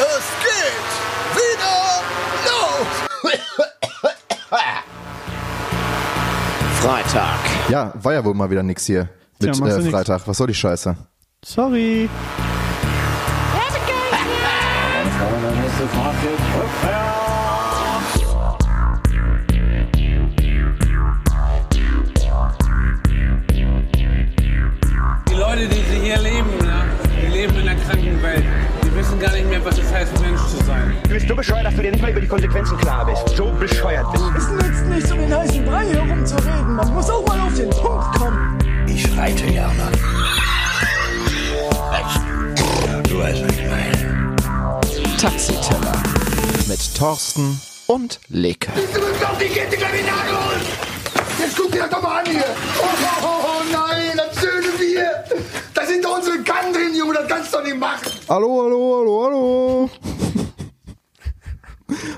Es geht wieder los! Freitag. Ja, war ja wohl mal wieder nix hier mit Tja, äh, nix. Freitag. Was soll die Scheiße? Sorry. Gar nicht mehr, was es heißt, Mensch zu sein. Du bist so bescheuert, dass du dir nicht mal über die Konsequenzen klar bist. So bescheuert bist du. Es nützt nichts, um den heißen Brei herumzureden. Man muss auch mal auf den Punkt kommen. Ich reite gerne. Du weißt, was ich meine. Taxiteller mit Thorsten und Leke. Du bist auf die Kette Kriminalhund! Jetzt guck dir das doch mal an hier! Oh, oh, oh, oh nein, das schöne Bier! Da sind doch unsere Kannen drin, Junge, das kannst du doch nicht machen! Hallo, hallo, hallo, hallo.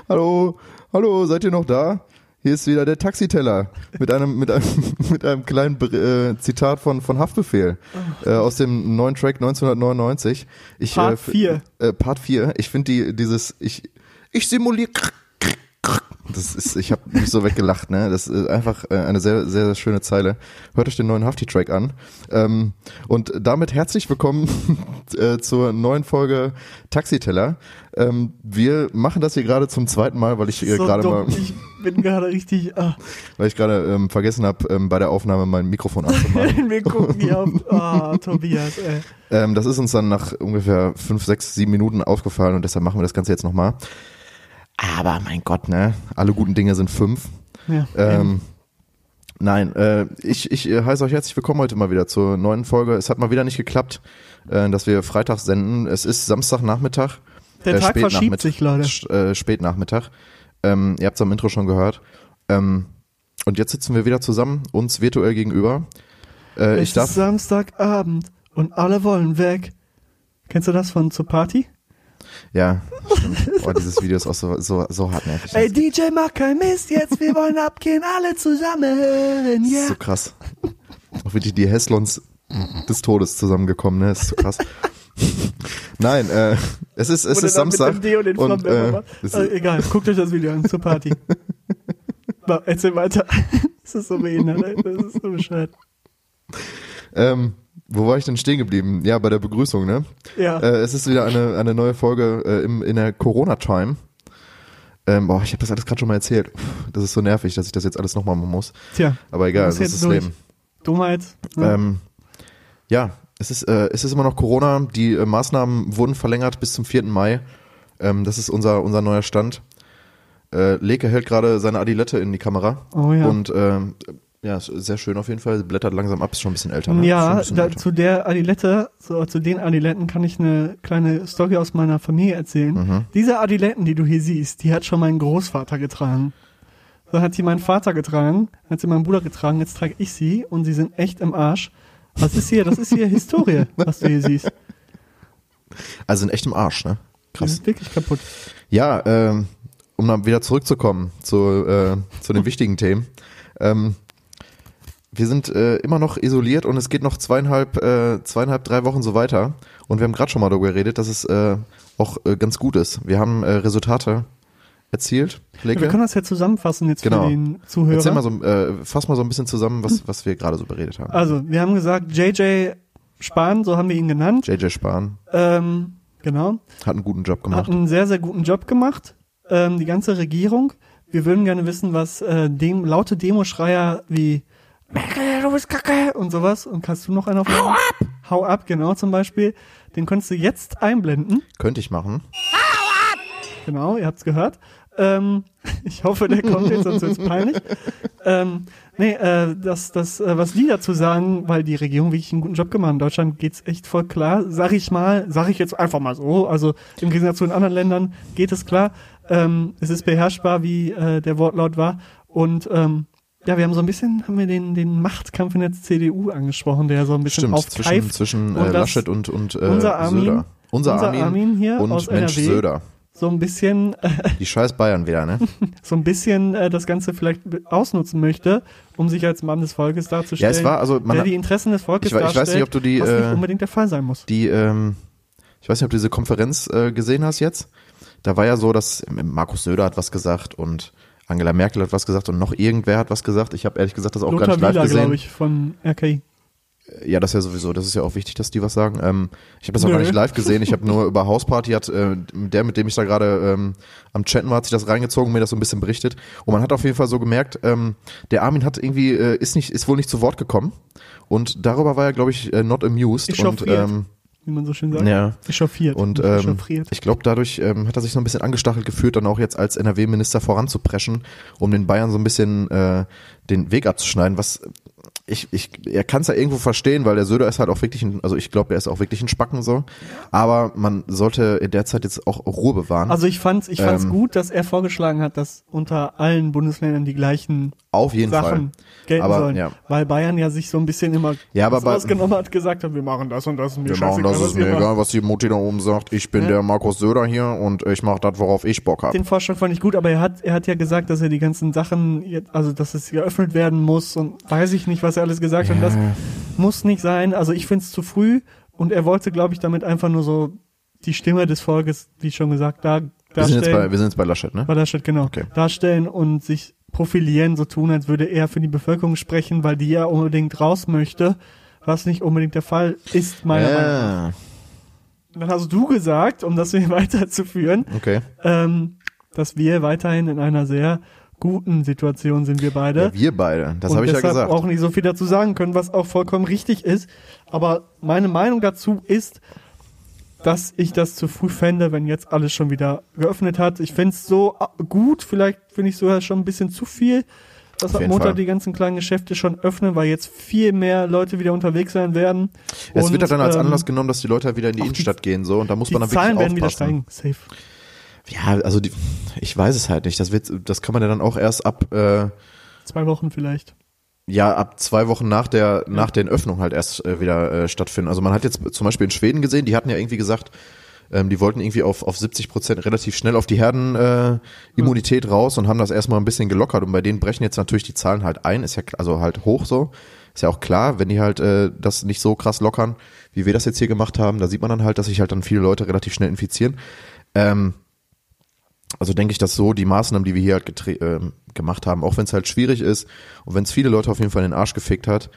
hallo, hallo, seid ihr noch da? Hier ist wieder der Taxiteller mit einem mit einem mit einem kleinen äh, Zitat von von Haftbefehl äh, aus dem neuen Track 1999. Ich, Part äh, f- vier. Äh, Part 4. Ich finde die dieses ich ich simuliere das ist, ich habe mich so weggelacht, ne? Das ist einfach äh, eine sehr, sehr, sehr schöne Zeile. Hört euch den neuen Hafti-Track an. Ähm, und damit herzlich willkommen äh, zur neuen Folge Taxiteller. Ähm, wir machen das hier gerade zum zweiten Mal, weil ich äh, So gerade mal, Ich bin gerade richtig. Ah, weil ich gerade ähm, vergessen habe, ähm, bei der Aufnahme mein Mikrofon anzumachen. wir gucken hier auf. Ah, Tobias, ey. ähm, das ist uns dann nach ungefähr fünf, sechs, sieben Minuten aufgefallen und deshalb machen wir das Ganze jetzt nochmal. Aber mein Gott, ne? Alle guten Dinge sind fünf. Ja, Ähm, nein, äh, ich, ich äh, heiße euch herzlich willkommen heute mal wieder zur neuen Folge. Es hat mal wieder nicht geklappt, äh, dass wir freitags senden. Es ist Samstagnachmittag. Der äh, Tag verschiebt sich. Sch- Äh, Spätnachmittag. Ähm, ihr habt es am Intro schon gehört. Ähm, und jetzt sitzen wir wieder zusammen, uns virtuell gegenüber. Äh, Es ich darf. ist Samstagabend und alle wollen weg. Kennst du das von zur Party? Ja, stimmt. Oh, dieses Video ist auch so, so, so hartnäckig. Ey, DJ, mach kein Mist jetzt, wir wollen abgehen, alle zusammen, Das ist yeah. so krass. Auch wirklich die Heslons des Todes zusammengekommen, ne? Das ist so krass. Nein, äh, es ist, es Oder ist Samstag. Mit dem Deo den und, äh, Also, egal, guckt euch das Video an, zur Party. Erzähl weiter. Das ist so behindert, das ist so bescheuert. ähm, wo war ich denn stehen geblieben? Ja, bei der Begrüßung, ne? Ja. Äh, es ist wieder eine, eine neue Folge äh, im, in der Corona-Time. Ähm, boah, ich habe das alles gerade schon mal erzählt. Das ist so nervig, dass ich das jetzt alles nochmal machen muss. Tja, Aber egal, das ist das durch. Leben. Dummheit. ne? Ähm, ja, es ist, äh, es ist immer noch Corona. Die äh, Maßnahmen wurden verlängert bis zum 4. Mai. Ähm, das ist unser, unser neuer Stand. Äh, Leke hält gerade seine Adilette in die Kamera. Oh ja. Und ähm, ja, ist sehr schön auf jeden Fall. Sie blättert langsam ab, ist schon ein bisschen älter. Ne? Ja, bisschen da, älter. zu der Adilette, so, zu den Adiletten kann ich eine kleine Story aus meiner Familie erzählen. Mhm. Diese Adiletten, die du hier siehst, die hat schon mein Großvater getragen. So hat sie meinen Vater getragen, hat sie meinen Bruder getragen, jetzt trage ich sie und sie sind echt im Arsch. Was ist hier? Das ist hier Historie, was du hier siehst. Also sind echt im Arsch, ne? Die Krass. sind wirklich kaputt. Ja, ähm, um dann wieder zurückzukommen zu, äh, zu den wichtigen Themen. Ähm, wir sind äh, immer noch isoliert und es geht noch zweieinhalb, äh, zweieinhalb, drei Wochen so weiter. Und wir haben gerade schon mal darüber geredet, dass es äh, auch äh, ganz gut ist. Wir haben äh, Resultate erzielt. Leke. Wir können das ja zusammenfassen jetzt Genau. für den Zuhörer. Erzähl mal so, äh, fass mal so ein bisschen zusammen, was, was wir gerade so beredet haben. Also, wir haben gesagt, JJ Spahn, so haben wir ihn genannt. JJ Spahn Ähm, genau. hat einen guten Job Hat gemacht. einen sehr, sehr guten Job gemacht. Ähm, die ganze Regierung. Wir würden gerne wissen, was äh, dem laute Demoschreier wie Merkel, du bist kacke und sowas. Und kannst du noch einen auf Hau ab! Hau ab, genau zum Beispiel. Den könntest du jetzt einblenden. Könnte ich machen. Genau, ihr habt's gehört. Ähm, ich hoffe, der kommt jetzt, sonst wird's peinlich. Ähm, nee, äh, das, das, äh, was die dazu sagen, weil die Regierung wirklich einen guten Job gemacht hat. In Deutschland geht's echt voll klar. Sag ich mal, sag ich jetzt einfach mal so. Also im Gegensatz zu den anderen Ländern geht es klar. Ähm, es ist beherrschbar, wie äh, der Wortlaut war. Und ähm, ja, wir haben so ein bisschen, haben wir den, den Machtkampf in der CDU angesprochen, der so ein bisschen Stimmt, zwischen, aufkeift. zwischen Und äh, Laschet und, und äh, unser Armin- Söder. Unser, unser Armin, Armin hier und aus Mensch NRW. Söder. so ein bisschen äh, Die scheiß Bayern wieder, ne? so ein bisschen äh, das Ganze vielleicht ausnutzen möchte, um sich als Mann des Volkes Ja, darzustellen. es war, also man der hat, die Interessen des Volkes Ich ich weiß nicht, ob du die, was äh, nicht unbedingt der Fall sein muss. die, ähm, ich weiß nicht, ob du diese Konferenz äh, gesehen hast jetzt. Da war ja so, dass Markus Söder hat was gesagt und Angela Merkel hat was gesagt und noch irgendwer hat was gesagt. Ich habe ehrlich gesagt das auch gar Lothar nicht live Wieler, gesehen. glaube ich, von RKI. Ja, das ist ja sowieso, das ist ja auch wichtig, dass die was sagen. Ähm, ich habe das auch Nö. gar nicht live gesehen. Ich habe nur über Hausparty hat äh, der, mit dem ich da gerade ähm, am Chatten war, hat sich das reingezogen, mir das so ein bisschen berichtet. Und man hat auf jeden Fall so gemerkt, ähm, der Armin hat irgendwie äh, ist nicht, ist wohl nicht zu Wort gekommen. Und darüber war er, glaube ich, äh, not amused. Und Echauffiert. ähm, Wie man so schön sagt. ja. Echauffiert. Und ähm, ich glaube, dadurch ähm, hat er sich so ein bisschen angestachelt gefühlt, dann auch jetzt als NRW-Minister voranzupreschen, um den Bayern so ein bisschen äh, den Weg abzuschneiden, was ich, ich, er kann es ja irgendwo verstehen, weil der Söder ist halt auch wirklich ein, also ich glaube, er ist auch wirklich ein Spacken so. Aber man sollte in der Zeit jetzt auch Ruhe bewahren. Also ich fand's, ich fand's Ähm, gut, dass er vorgeschlagen hat, dass unter allen Bundesländern die gleichen Auf jeden Sachen Fall. Gelten Aber, sollen. ja. Weil Bayern ja sich so ein bisschen immer Ja, aber rausgenommen hat, gesagt hat, wir machen das und das und mir Wir machen das, ist mir macht. egal, was die Mutti da oben sagt. Ich bin Ja. der Markus Söder hier und ich mache das, worauf ich Bock habe. Den Vorschlag fand ich gut, aber er hat, er hat ja gesagt, dass er die ganzen Sachen, jetzt, also dass es geöffnet werden muss und weiß ich nicht, was er alles gesagt hat. Und das muss nicht sein. Also ich find's zu früh und er wollte, glaube ich, damit einfach nur so die Stimme des Volkes, wie schon gesagt, da Wir sind, darstellen. jetzt bei, wir sind jetzt bei Laschet, ne? Bei Laschet, genau. Okay. Darstellen und sich profilieren, so tun, als würde er für die Bevölkerung sprechen, weil die ja unbedingt raus möchte, was nicht unbedingt der Fall ist, meiner Meinung nach. Ja, Dann hast du gesagt, um das hier weiterzuführen, okay. ähm, dass wir weiterhin in einer sehr guten Situation sind, wir beide. Ja, wir beide, das habe ich ja gesagt. auch nicht so viel dazu sagen können, was auch vollkommen richtig ist. Aber meine Meinung dazu ist, dass ich das zu früh fände, wenn jetzt alles schon wieder geöffnet hat. Ich fände es so äh, gut, vielleicht finde ich sogar schon ein bisschen zu viel, dass jeden Montag Fall. die ganzen kleinen Geschäfte schon öffnen, weil jetzt viel mehr Leute wieder unterwegs sein werden. Es Und, wird ja dann als ähm, Anlass genommen, dass die Leute halt wieder in die auch die- Innenstadt gehen so und da muss man dann Zahlen wirklich werden wieder steigen. Safe. Ja, also die, ich weiß es halt nicht. Das wird, das kann man ja dann auch erst ab, äh, Zwei Wochen vielleicht. Ja, ab zwei Wochen nach der, nach den Öffnungen halt erst äh, wieder äh, stattfinden. Also man hat jetzt zum Beispiel in Schweden gesehen, die hatten ja irgendwie gesagt, ähm, die wollten irgendwie auf, auf 70 Prozent relativ schnell auf die Herdenimmunität äh, raus und haben das erstmal ein bisschen gelockert. Und bei denen brechen jetzt natürlich die Zahlen halt ein, ist ja also halt hoch so. Ist ja auch klar, wenn die halt äh, das nicht so krass lockern, wie wir das jetzt hier gemacht haben, da sieht man dann halt, dass sich halt dann viele Leute relativ schnell infizieren. Ähm, also denke ich, dass so die Maßnahmen, die wir hier halt getre- ähm, gemacht haben, auch wenn es halt schwierig ist und wenn es viele Leute auf jeden Fall in den Arsch gefickt hat.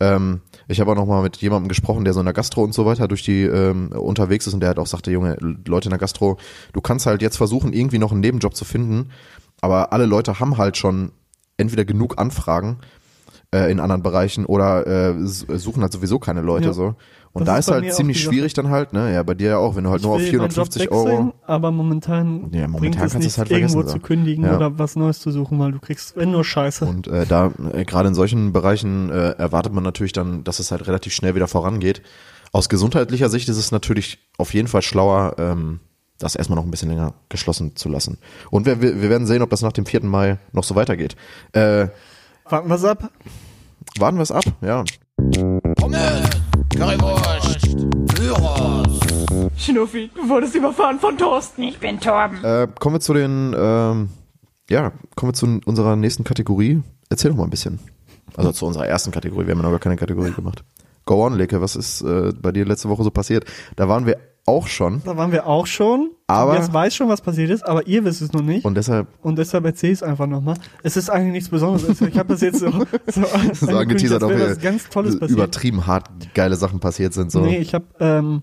Ähm, ich habe auch noch mal mit jemandem gesprochen, der so in der Gastro und so weiter durch die ähm, unterwegs ist und der halt auch sagte, Junge, Leute in der Gastro, du kannst halt jetzt versuchen, irgendwie noch einen Nebenjob zu finden, aber alle Leute haben halt schon entweder genug Anfragen äh, in anderen Bereichen oder äh, suchen halt sowieso keine Leute Ja. so. Und Das da ist ist halt ziemlich Sache. schwierig dann halt, ne? Ja, bei dir ja auch, wenn du halt Ich nur auf will meinen Job 450 wechseln, Euro. aber momentan, Ja, momentan bringt kannst es du es halt irgendwo vergessen, zu kündigen Ja. oder was Neues zu suchen, weil du kriegst, wenn nur Scheiße. Und äh, da, äh, gerade in solchen Bereichen äh, erwartet man natürlich dann, dass es halt relativ schnell wieder vorangeht. Aus gesundheitlicher Sicht ist es natürlich auf jeden Fall schlauer, ähm, das erstmal noch ein bisschen länger geschlossen zu lassen. Und wir, wir wir werden sehen, ob das nach dem 4. Mai noch so weitergeht. Äh, Warten wir's ab. warten wir es ab, ja. Pommes, Currywurst, Gyros. Schnuffi, du wurdest überfahren von Thorsten. Ich bin Torben. Äh, kommen wir zu den, ähm, ja, kommen wir zu unserer nächsten Kategorie. Erzähl doch mal ein bisschen. Also zu unserer ersten Kategorie. Wir haben ja noch gar keine Kategorie gemacht. Go on, Leke, was ist äh, bei dir letzte Woche so passiert? Da waren wir auch schon Da waren wir auch schon. Aber- Tobias weiß schon, was passiert ist, aber ihr wisst es noch nicht. und deshalb Und deshalb erzähle ich es einfach nochmal. Es ist eigentlich nichts Besonderes. Also Ich habe das jetzt so, so, so angeteasert, ob ganz Tolles passiert. übertrieben hart geile Sachen passiert sind. So. Nee, ich habe ähm,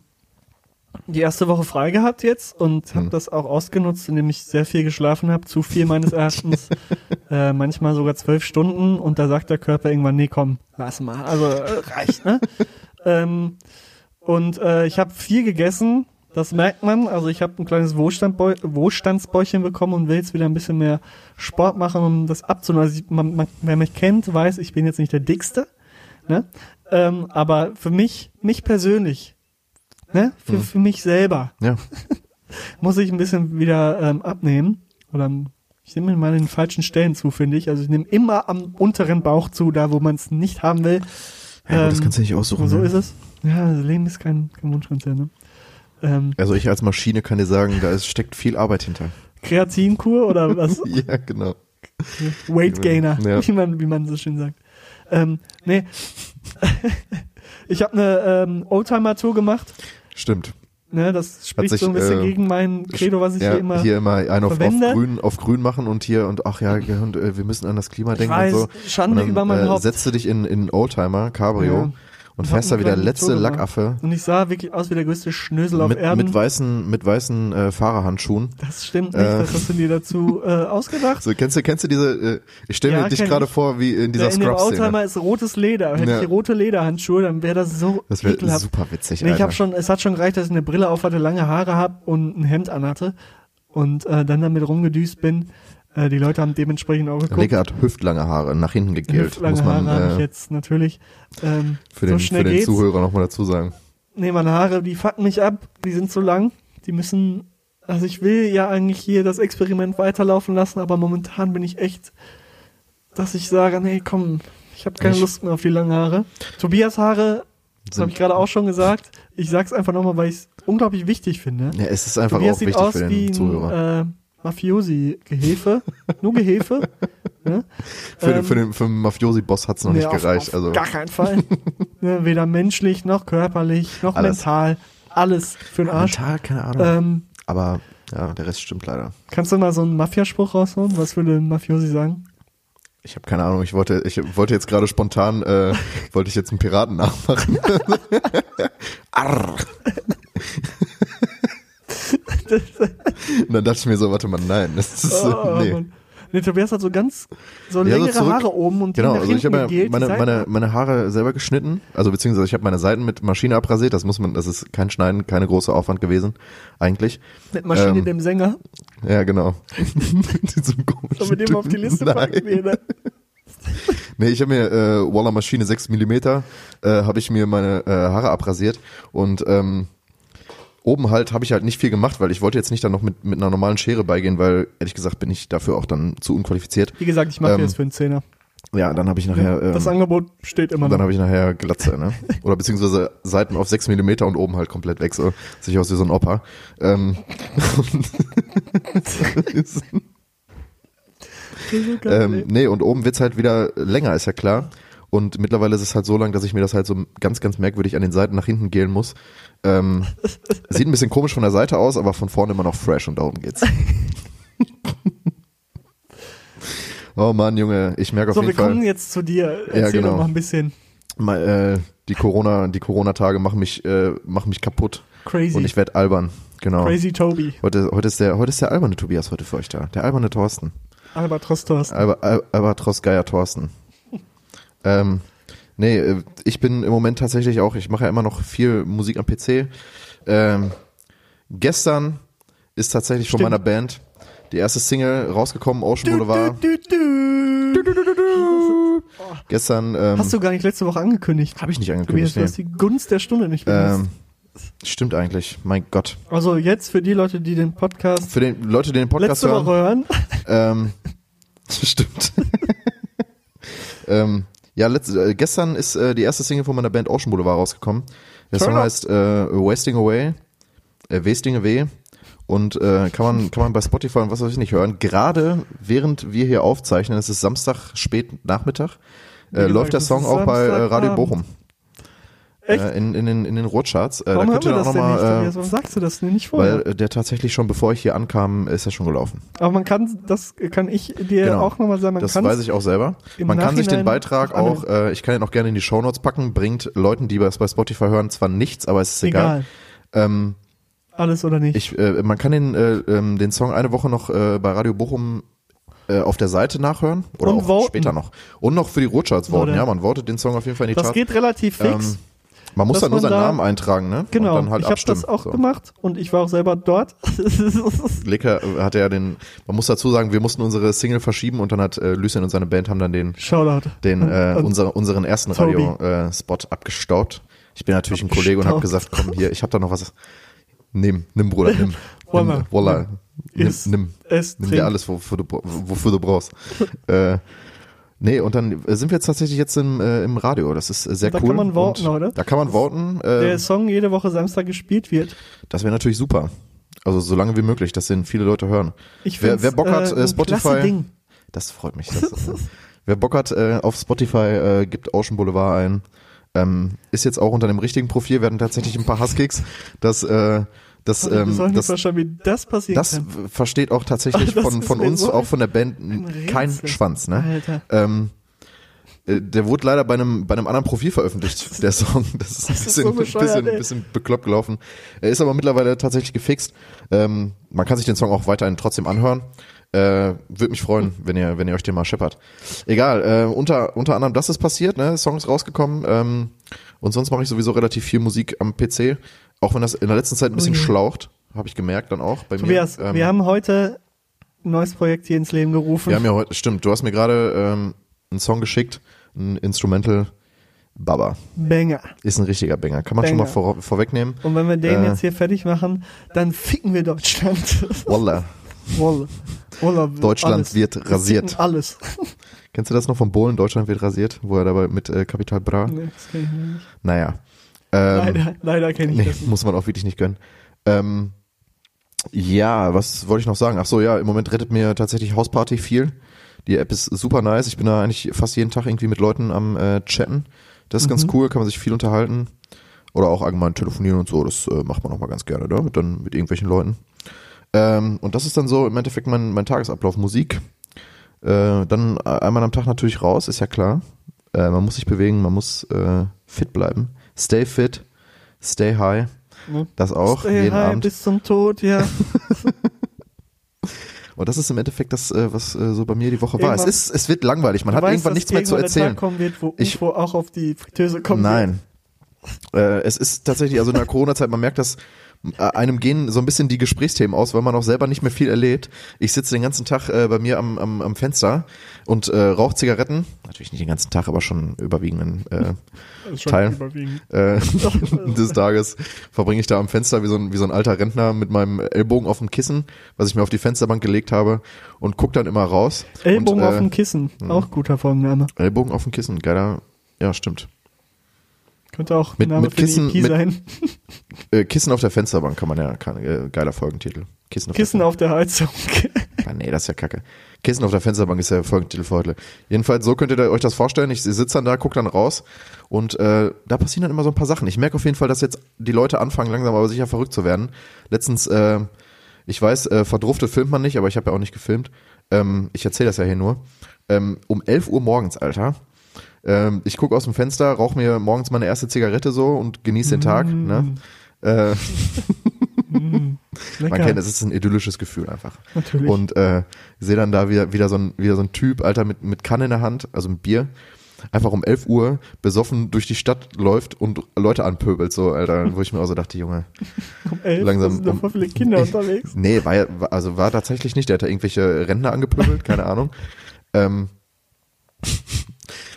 die erste Woche frei gehabt jetzt und habe Hm. das auch ausgenutzt, indem ich sehr viel geschlafen habe, zu viel meines Erachtens, äh, manchmal sogar zwölf Stunden und da sagt der Körper irgendwann, nee, komm, lass mal, also äh, reicht, ne? ähm, und äh, ich habe viel gegessen, das merkt man, also ich habe ein kleines Wohlstandbäu Wohlstandsbäuchchen bekommen und will jetzt wieder ein bisschen mehr Sport machen, um das abzunehmen. Also ich, man, man, wer mich kennt, weiß, ich bin jetzt nicht der Dickste, ne? ähm, aber für mich, mich persönlich, ne? Für, Mhm. für mich selber Ja. muss ich ein bisschen wieder ähm, abnehmen. Oder ich nehme mal den falschen Stellen zu, finde ich. Also ich nehme immer am unteren Bauch zu, da wo man es nicht haben will. Ja, gut, das Ähm, kannst du nicht aussuchen. So ne? ist es. Ja, das Leben ist kein, kein Wunschkonzert, ne? Ähm, Also ich als Maschine kann dir sagen, da ist, steckt viel Arbeit hinter. Kreatinkur oder was? Ja, genau. Weight Gainer, Ja. wie, man, wie man so schön sagt. Ähm, nee. ich habe eine ähm, Oldtimer-Tour gemacht. Stimmt. Ne, das spricht sich, so ein bisschen äh, gegen mein Credo, was ich ja, hier immer. hier immer einen auf, auf, grün, auf grün machen und hier und ach ja, und, äh, wir müssen an das Klima denken weiß, und so. Schande und dann, über mein äh, Haupt. setzt du dich in, in Oldtimer, Cabrio Ja. Und Und fährst hab da wie der einen kleinen letzte gemacht. Lackaffe Und ich sah wirklich aus wie der größte Schnösel auf mit, Erden. mit weißen, mit weißen äh, Fahrerhandschuhen. das stimmt nicht, Äh. das hast du dir dazu äh, ausgedacht. So, kennst du, kennst du diese, äh, ich stelle Ja, mir dich gerade vor, wie in dieser Der in dem Scrubs-Szene. Oldtimer ist rotes Leder. Hätte Ja. ich rote Lederhandschuhe, dann wäre das so Das wäre super witzig, Nee, ich habe schon, es hat schon gereicht, dass ich eine Brille auf hatte, lange Haare hab und ein Hemd anhatte und äh, dann damit rumgedüst bin. Äh, die Leute haben dementsprechend auch geguckt. Leke hat hüftlange Haare, nach hinten gegelt, Lange muss man Haare habe ich äh, jetzt natürlich. Ähm, für so den, schnell für den geht's. Zuhörer nochmal dazu sagen. Nee, meine Haare, die fucken mich ab. Die sind zu lang. Die müssen, also ich will ja eigentlich hier das Experiment weiterlaufen lassen, aber momentan bin ich echt, dass ich sage, nee, komm, ich habe keine Ich- Lust mehr auf die langen Haare. Tobias Haare, das habe ich gerade auch schon gesagt. Ich sag's einfach nochmal, weil ich es unglaublich wichtig finde. Ja, es ist einfach Tobias auch sieht wichtig aus für wie den Zuhörer. ein Mafiosi-Gehefe. Nur Gehefe. ne? für, den, ähm, für den für den Mafiosi-Boss hat's noch Nee, nicht auf- gereicht. Auf also gar keinen Fall. ne, weder menschlich, noch körperlich, noch Alles. mental. Alles für den Arsch. Mental, keine Ahnung. Ähm, Aber ja, der Rest stimmt leider. kannst du mal so einen Mafiaspruch raushauen? Was würde ein Mafiosi sagen? Ich habe keine Ahnung. Ich wollte, ich wollte jetzt gerade spontan, äh, wollte ich jetzt einen Piraten nachmachen. Arr. Und dann dachte ich mir so, warte mal, nein, das ist, Oh, nee. Mann. Nee, Tobias hat so ganz, so Ja, so längere zurück- Haare oben und Genau, also ich habe ja meine, meine, meine Haare selber geschnitten, also beziehungsweise ich habe meine Seiten mit Maschine abrasiert, das muss man, das ist kein Schneiden, keine große Aufwand gewesen, eigentlich. mit Maschine, ähm, dem Sänger. Ja, genau. Mit wir den mal auf die. Liste Nein. packen? Nee, ne? Nee, ich habe mir äh, Waller Maschine 6 mm äh, habe ich mir meine äh, Haare abrasiert und ähm, oben halt habe ich halt nicht viel gemacht, weil ich wollte jetzt nicht dann noch mit, mit einer normalen Schere beigehen, weil ehrlich gesagt bin ich dafür auch dann zu unqualifiziert. Wie gesagt, ich mache Ähm, jetzt für einen Zehner. Ja, dann habe ich nachher ähm, das Angebot steht immer dann noch. habe ich nachher Glatze, ne? Oder beziehungsweise Seiten auf 6 mm und oben halt komplett weg, so ich aus wie so ein Opa. Ähm, ähm, nee, und oben wird's halt wieder länger, ist ja klar. Und mittlerweile ist es halt so lang, dass ich mir das halt so ganz, ganz merkwürdig an den Seiten nach hinten gelen muss. Ähm, sieht ein bisschen komisch von der Seite aus, aber von vorne immer noch fresh und darum geht's. oh Mann, Junge, ich merke auf so, wir jeden Fall. kommen jetzt zu dir. Erzähl genau. doch mal ein bisschen Mal, äh, die Corona, die Corona-Tage machen mich, äh, machen mich kaputt. crazy. Und ich werde albern. Genau. crazy Toby. Heute, heute ist der, heute ist der alberne Tobias heute für euch da. Der alberne Thorsten. Albatros Thorsten. Alba, Al, Albatros Geier Thorsten. Ähm, nee, äh, ich bin im Moment tatsächlich auch, ich mache ja immer noch viel Musik am PC. Ähm, gestern ist tatsächlich von Stimmt. meiner Band die erste Single rausgekommen, Ocean Boulevard. Du, du, du. Gestern, ähm, Hast du gar nicht letzte Woche angekündigt. habe ich nicht angekündigt. du hast Nee. die Gunst der Stunde nicht benutzt. Ähm, stimmt eigentlich, mein Gott. Also jetzt für die Leute, die den Podcast Für den Leute, die den Podcast letzte hören. Woche hören. Ähm, stimmt. ähm, ja, letzt, äh, gestern ist äh, die erste Single von meiner Band Ocean Boulevard rausgekommen. Der Song heißt äh, Wasting Away, äh, Wasting Away und äh, kann man kann man bei Spotify und was weiß ich nicht hören. Gerade während wir hier aufzeichnen, es ist Samstag spät Nachmittag, äh, läuft der Song auch bei äh, Radio. Bochum. Echt? Äh, in, in, den, in den Rotcharts. Äh, da Warum könnt hören ihr das auch denn nicht, nochmal, Tobias? äh, Warum sagst du das denn nicht vorher? weil der tatsächlich schon, bevor ich hier ankam, ist er schon gelaufen. Aber man kann, das kann ich dir Genau. auch nochmal sagen, man das weiß ich auch selber. Man kann sich den Nachhinein Beitrag auch, äh, ich kann ihn auch gerne in die Shownotes packen, bringt Leuten, die das bei Spotify hören, zwar nichts, aber es ist egal. egal. Ähm, Alles oder nicht. ich, äh, man kann den, äh, ähm, den Song eine Woche noch bei Radio Bochum auf der Seite nachhören oder Und auch voten. später noch. Und noch für die Rotcharts voten. Ja, man votet den Song auf jeden Fall in die das Charts. geht relativ fix. Ähm, man muss dann nur man seinen da- Namen eintragen, ne? genau. Und dann halt ich habe das auch So. gemacht und ich war auch selber dort. Lecker äh, hatte ja den, man muss dazu sagen, wir mussten unsere Single verschieben und dann hat äh, Lucien und seine Band haben dann den Shoutout. den äh, Und- unsere, unseren ersten. Radio-Spot abgestaubt. Ich bin natürlich ein Kollege und habe gesagt, komm hier, ich habe da noch was. Nimm, nimm Bruder, nimm. Voila. nimm Voila. Nimm, nimm, ess, nimm dir alles, wofür du, wofür du brauchst. äh, nee, und dann sind wir jetzt tatsächlich jetzt im, äh, im Radio. Das ist äh, sehr Da cool. kann man voten, oder? Da kann man voten. Äh, Der Song jede Woche Samstag gespielt wird. das wäre natürlich super. Also so lange wie möglich, dass den viele Leute hören. Ich wer, wer Bock hat, äh, äh, Spotify. Das freut mich. Das ist, wer Bock hat, äh, auf Spotify äh, gibt Ocean Boulevard ein. Ähm, ist jetzt auch unter dem richtigen Profil, werden tatsächlich ein paar Hasskicks, dass äh, das, ähm, das, wie das passieren das kann. versteht auch tatsächlich Das von, ist von uns, so auch von der Band, ein kein. Schwanz, ne? Alter. Ähm, äh, der wurde leider bei einem, bei einem anderen Profil veröffentlicht, der Song. Das ist ein ist bisschen, so bescheuert, bisschen, ey. bisschen bekloppt gelaufen. Er ist aber mittlerweile tatsächlich gefixt. Ähm, man kann sich den Song auch weiterhin trotzdem anhören. Äh, Würde mich freuen, wenn ihr, wenn ihr euch den mal scheppert. Egal, äh, unter, unter anderem das ist passiert, ne? Song ist rausgekommen. Ähm, und sonst mache ich sowieso relativ viel Musik am PC. Auch wenn das in der letzten Zeit ein bisschen Ui. schlaucht, habe ich gemerkt dann auch bei Tobias, mir. Ähm, wir haben heute ein neues Projekt hier ins Leben gerufen. wir haben ja heute, stimmt, du hast mir gerade ähm, einen Song geschickt, ein Instrumental Baba. Banger. Ist ein richtiger Banger. Kann man schon mal Banger. vor, vorwegnehmen. Und wenn wir den Äh. jetzt hier fertig machen, dann ficken wir Deutschland. Wallah. Wolle. Wolle. Deutschland alles. wird Wir rasiert. ficken Alles. Kennst du das noch von Bohlen? Deutschland wird rasiert, wo er dabei mit äh, Capital Bra. nee, das kenn ich nicht. Naja. Ähm, Leider, leider kenne ich nee, das nicht. muss man auch wirklich nicht gönnen. Ähm, ja, was wollte ich noch sagen? Ach so, ja, im Moment rettet mir tatsächlich Hausparty viel. Die App ist super nice. Ich bin da eigentlich fast jeden Tag irgendwie mit Leuten am äh, Chatten. Das ist ganz Mhm. cool, kann man sich viel unterhalten. Oder auch allgemein telefonieren und so. Das äh, macht man auch mal ganz gerne, ne? Mit, dann mit irgendwelchen Leuten. Ähm, und das ist dann so im Endeffekt mein, mein Tagesablauf. Musik. Äh, dann einmal am Tag natürlich raus, ist ja klar. Äh, man muss sich bewegen, man muss äh, fit bleiben. Stay fit, stay high. Das auch, Stay jeden high Abend. bis zum Tod, ja. Und das ist im Endeffekt das, äh, was äh, so bei mir die Woche war. Es ist, es wird langweilig. Man hat weißt, irgendwann nichts mehr zu erzählen. Wird, wo Ich- UFO auch auf die Fritteuse wird. Nein. Äh, es ist tatsächlich, also in der Corona-Zeit, man merkt, dass äh, einem gehen so ein bisschen die Gesprächsthemen aus, weil man auch selber nicht mehr viel erlebt. Ich sitze den ganzen Tag äh, bei mir am, am, am Fenster und äh, rauche Zigaretten. Natürlich nicht den ganzen Tag, aber schon überwiegenden äh, schon Teil. überwiegend. äh, des Tages verbringe ich da am Fenster wie so, ein, wie so ein alter Rentner mit meinem Ellbogen auf dem Kissen, was ich mir auf die Fensterbank gelegt habe und guck dann immer raus. Ellbogen und, auf äh, dem Kissen. Auch guter Folgenname. Ellbogen auf dem Kissen, geiler, ja stimmt. Könnte auch Mit- Name mit Kissen- EP mit- sein. Äh, Kissen auf der Fensterbank kann man ja, kann, äh, geiler Folgentitel. Kissen auf Kissen der auf der Heizung. Ah, nee, das ist ja kacke. Kissen auf der Fensterbank ist der Folgentitel für heute. Jedenfalls, so könnt ihr euch das vorstellen. Ich sitze dann da, guck dann raus und äh, da passieren dann immer so ein paar Sachen. Ich merke auf jeden Fall, dass jetzt die Leute anfangen, langsam aber sicher verrückt zu werden. Letztens, äh, ich weiß, äh, verdruftet filmt man nicht, aber ich habe ja auch nicht gefilmt. Ähm, ich erzähle das ja hier nur. Ähm, um 11 Uhr morgens, Alter. Ähm, ich gucke aus dem Fenster, rauche mir morgens meine erste Zigarette so und genieße den Tag. Ne? Äh, man Lecker. kennt es, es ist ein idyllisches Gefühl einfach. Natürlich. Und äh, sehe dann da wieder, wieder, so ein, wieder so ein Typ, Alter, mit, mit Kanne in der Hand, also mit Bier, einfach um 11 Uhr besoffen durch die Stadt läuft und Leute anpöbelt, so, Alter, wo ich mir auch so dachte, Junge, um elf, langsam da sind um- viele Kinder unterwegs. nee, war- also war tatsächlich nicht, der hat da irgendwelche Rentner angepöbelt, keine Ahnung. Ähm,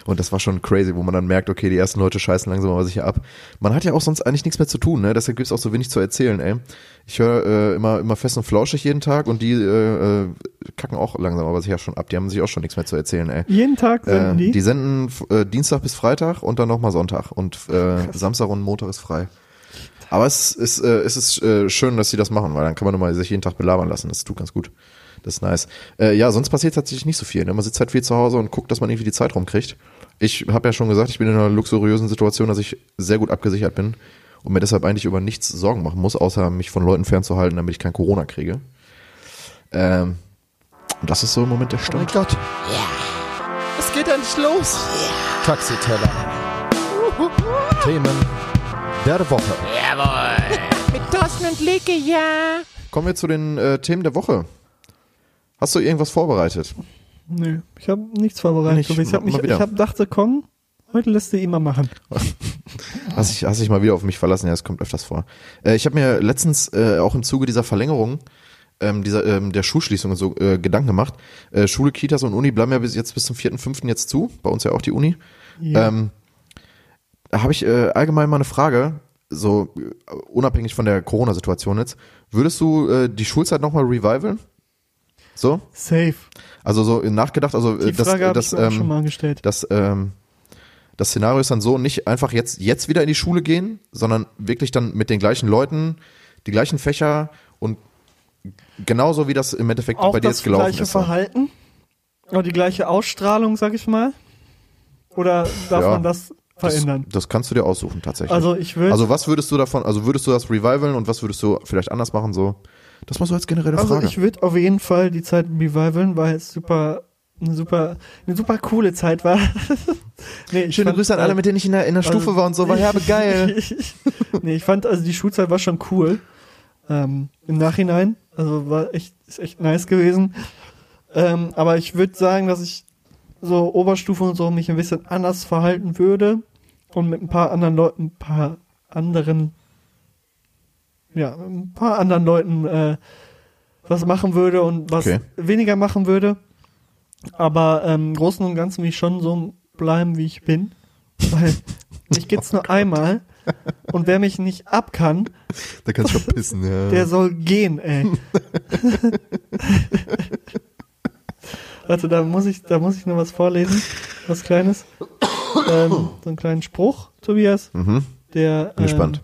und das war schon crazy, wo man dann merkt, okay, die ersten Leute scheißen langsam aber sicher ab. Man hat ja auch sonst eigentlich nichts mehr zu tun, ne? Deshalb gibt's auch so wenig zu erzählen, ey. Ich höre äh, immer, immer fest und flauschig jeden Tag und die äh, äh, kacken auch langsam aber sicher schon ab. Die haben sich auch schon nichts mehr zu erzählen, ey. Jeden Tag Äh, senden die. die senden äh, Dienstag bis Freitag und dann nochmal Sonntag. Und äh, Samstag und Montag ist frei. Aber es ist, äh, es ist äh, schön, dass sie das machen, weil dann kann man immer sich jeden Tag belabern lassen. Das tut ganz gut. Das ist nice. Äh, ja, sonst passiert tatsächlich nicht so viel. Ne? Man sitzt halt viel zu Hause und guckt, dass man irgendwie die Zeit rumkriegt. Ich habe ja schon gesagt, ich bin in einer luxuriösen Situation, dass ich sehr gut abgesichert bin und mir deshalb eigentlich über nichts Sorgen machen muss, außer mich von Leuten fernzuhalten, damit ich kein Corona kriege. Ähm, und das ist so im Moment der Stand. Gott. Es geht endlich los. Taxiteller. Themen der Woche. Mit Thorsten und Leke, ja. Kommen wir zu den äh, Themen der Woche. Hast du irgendwas vorbereitet? Nö, ich habe nichts vorbereitet. Nicht, ich habe mich, ich hab dachte, komm, heute lässt du ihn mal machen. Hast dich, hast dich mal wieder auf mich verlassen? Ja, das kommt öfters vor. Äh, ich habe mir letztens äh, auch im Zuge dieser Verlängerung ähm, dieser, ähm, der Schulschließung so äh, Gedanken gemacht. Äh, Schule, Kitas und Uni bleiben ja bis jetzt bis zum 4.5. jetzt zu. Bei uns ja auch die Uni. Ja. Ähm, da habe ich äh, allgemein mal eine Frage, so äh, unabhängig von der Corona-Situation jetzt. Würdest du äh, die Schulzeit nochmal revivalen? So? Safe. Also so nachgedacht, also äh, Die das, Frage das, auch ähm, schon mal gestellt. das, ähm, das Szenario ist dann so, nicht einfach jetzt, jetzt wieder in die Schule gehen, sondern wirklich dann mit den gleichen Leuten, die gleichen Fächer und genauso wie das im Endeffekt Auch bei dir das jetzt gelaufen gleiche ist. so. Verhalten? Oder die gleiche Ausstrahlung, sag ich mal? Oder darf Ja. man das verändern. Das, das kannst du dir aussuchen, tatsächlich. Also ich würde Also was würdest du davon, also würdest du das revivalen und was würdest du vielleicht anders machen, so? Das mal so als generelle Also Frage. ich würde auf jeden Fall die Zeit revivalen, weil es super eine super eine super coole Zeit war. nee, Schöne fand, Grüße an alle, mit denen ich in der, in der Stufe also- war und so, war herbe geil. nee, ich fand also die Schulzeit war schon cool. Ähm, Im Nachhinein, also war echt ist echt nice gewesen. Ähm, aber ich würde sagen, dass ich so Oberstufe und so mich ein bisschen anders verhalten würde und mit ein paar anderen Leuten, ein paar anderen, ja, ein paar anderen Leuten äh, was machen würde und was Okay. weniger machen würde. Aber ähm, im Großen und Ganzen will ich schon so bleiben, wie ich bin. Weil mich geht's nur einmal. Und wer mich nicht ab kann, kannst du schon pissen, ja. der soll gehen, ey. Warte, da muss ich, da muss ich noch was vorlesen. Was Kleines. Ähm, so einen kleinen Spruch, Tobias. mhm. Der, Bin ähm, gespannt.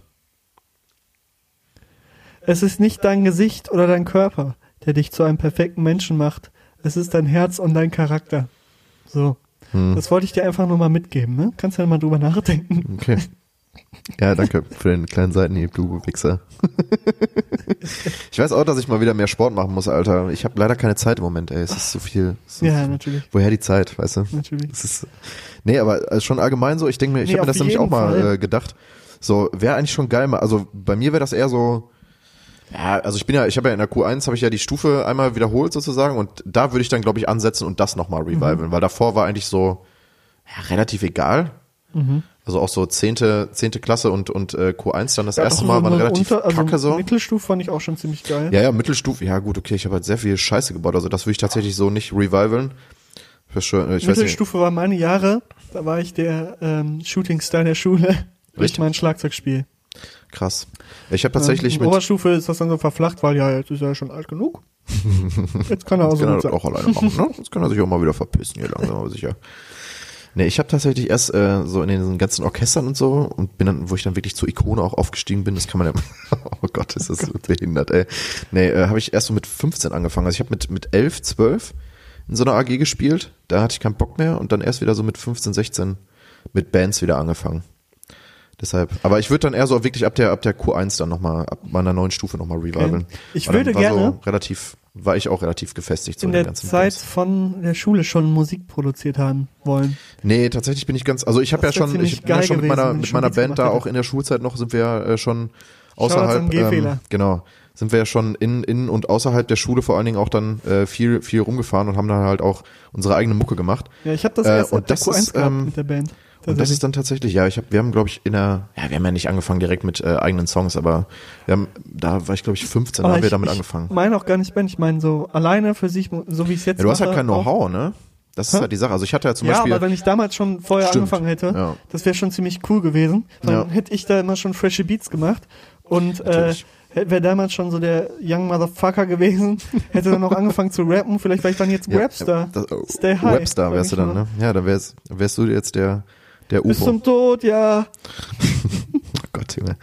Es ist nicht dein Gesicht oder dein Körper, der dich zu einem perfekten Menschen macht. Es ist dein Herz und dein Charakter. So. Hm. Das wollte ich dir einfach nur mal mitgeben, ne? Kannst ja mal drüber nachdenken. Okay. Ja, danke für den kleinen Seitenhieb, du Wichser. ich weiß auch, dass ich mal wieder mehr Sport machen muss, Alter. Ich habe leider keine Zeit im Moment, ey. Es ist so viel. So Ja, viel. natürlich. Woher die Zeit, weißt du? Natürlich. Das ist, nee, aber äh, schon allgemein so, ich denke mir, ich Nee, habe mir das nämlich auch mal äh, gedacht. So, wäre eigentlich schon geil, mal- also bei mir wäre das eher so, ja, also ich bin ja, ich habe ja in der Q1 habe ich ja die Stufe einmal wiederholt sozusagen und da würde ich dann glaube ich ansetzen und das nochmal revivalen, weil davor war eigentlich so ja, relativ egal. Mhm. Also auch so zehnte, zehnte Klasse und, und äh, Q1 dann das Ja, erste Mal so waren relativ Unter- also kacke so. Mittelstufe fand ich auch schon ziemlich geil. Ja, ja, Mittelstufe, ja gut, okay, ich habe halt sehr viel Scheiße gebaut, also das würde ich tatsächlich so nicht revivalen. Für sure, ich. Mittelstufe war meine Jahre. Da war ich der ähm, Shootingstar der Schule durch Richtig? mein Schlagzeugspiel. Krass. Ich habe tatsächlich in mit Oberstufe ist das dann so verflacht, weil ja, jetzt ist er schon alt genug. Jetzt kann er auch so kann er auch alleine machen, ne? Jetzt kann er sich auch mal wieder verpissen hier langsam aber sicher. Nee, ich habe tatsächlich erst äh, so in den ganzen Orchestern und so und bin dann, wo ich dann wirklich zur Ikone auch aufgestiegen bin, das kann man ja, oh Gott, ist das behindert, ey. Nee, äh, habe ich erst so mit 15 angefangen. Also ich habe mit, mit 11, 12 in so einer AG gespielt, da hatte ich keinen Bock mehr und dann erst wieder so mit 15, 16 mit Bands wieder angefangen. Deshalb, aber ich würde dann eher so wirklich ab der ab der Q1 dann nochmal, ab meiner neuen Stufe nochmal revivalen. Ich würde war gerne- so relativ, war ich auch relativ gefestigt so in den der ganzen Zeit Bums. von der Schule schon Musik produziert haben wollen. Nee, tatsächlich bin ich ganz, also ich habe ja schon, ich bin ja schon mit meiner, mit meiner Band da auch in der Schulzeit noch sind wir äh, schon außerhalb, ähm, genau, sind wir ja schon in, in und außerhalb der Schule vor allen Dingen auch dann äh, viel, viel rumgefahren und haben dann halt auch unsere eigene Mucke gemacht. Ja, ich habe das Äh, erst und ab der das Q1 ist, ähm, mit der Band. Und das ist dann tatsächlich, ja, ich hab, wir haben, glaube ich, in der, ja, wir haben ja nicht angefangen direkt mit äh, eigenen Songs, aber wir haben, da war ich, glaube ich, 15, da Aber haben wir ich- damit ich angefangen. meine auch gar nicht Band, ich meine so alleine für sich, so wie es jetzt Ja, du hast halt mache, kein Know-how, ne? Das ist halt die Sache. Also ich hatte ja zum ja, Beispiel, aber wenn ich damals schon vorher Stimmt. angefangen hätte, Ja. das wäre schon ziemlich cool gewesen. Dann Ja. hätte ich da immer schon frische Beats gemacht und äh, wäre damals schon so der Young Motherfucker gewesen, hätte dann auch angefangen zu rappen, vielleicht war ich dann jetzt ja, Rapstar. das, oh, Stay high, Rapstar wärst du ich dann, ne? Ja, dann wärst, wärst du jetzt der, der Bis UFO. zum Tod, ja. Oh Gott, Junge.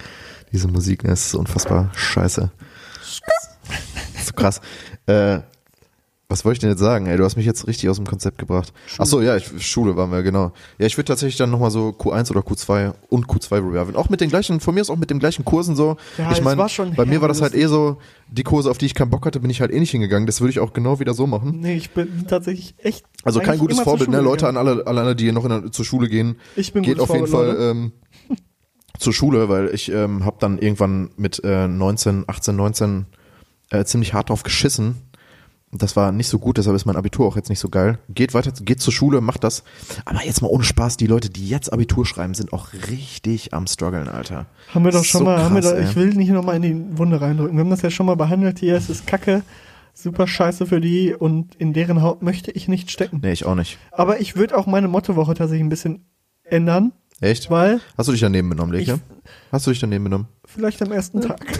Diese Musik, ne, ist unfassbar scheiße. so krass. Äh, was wollte ich denn jetzt sagen? Ey, du hast mich jetzt richtig aus dem Konzept gebracht. Ach so, ja, ich, Schule waren wir, genau. Ja, ich würde tatsächlich dann nochmal so Q1 oder Q2 und Q2 reviven. Auch mit den gleichen, von mir ist auch mit den gleichen Kursen so. Ja, ich meine, bei mir war das halt eh so, die Kurse, auf die ich keinen Bock hatte, bin ich halt eh nicht hingegangen. Das würde ich auch genau wieder so machen. Nee, ich bin tatsächlich echt. Also kein gutes Vorbild, ne? Schule Leute an alle, alle, die noch in der, zur Schule gehen. Ich bin Geht auf jeden Vorbild, Fall ähm, zur Schule, weil ich ähm, habe dann irgendwann mit äh, 19, 18, 19 äh, ziemlich hart drauf geschissen. Das war nicht so gut, deshalb ist mein Abitur auch jetzt nicht so geil. Geht weiter, geht zur Schule, macht das. Aber jetzt mal ohne Spaß, die Leute, die jetzt Abitur schreiben, sind auch richtig am struggeln, Alter. Haben wir doch schon So mal, haben wir krass, doch, ich will nicht nochmal in die Wunde reindrücken. Wir haben das ja schon mal behandelt hier, es ist kacke, super scheiße für die und in deren Haut möchte ich nicht stecken. Nee, ich auch nicht. Aber ich würde auch meine Mottowoche tatsächlich ein bisschen ändern, Echt? weil Hast du dich daneben benommen, Leke? Hast du dich daneben benommen? vielleicht am ersten Tag.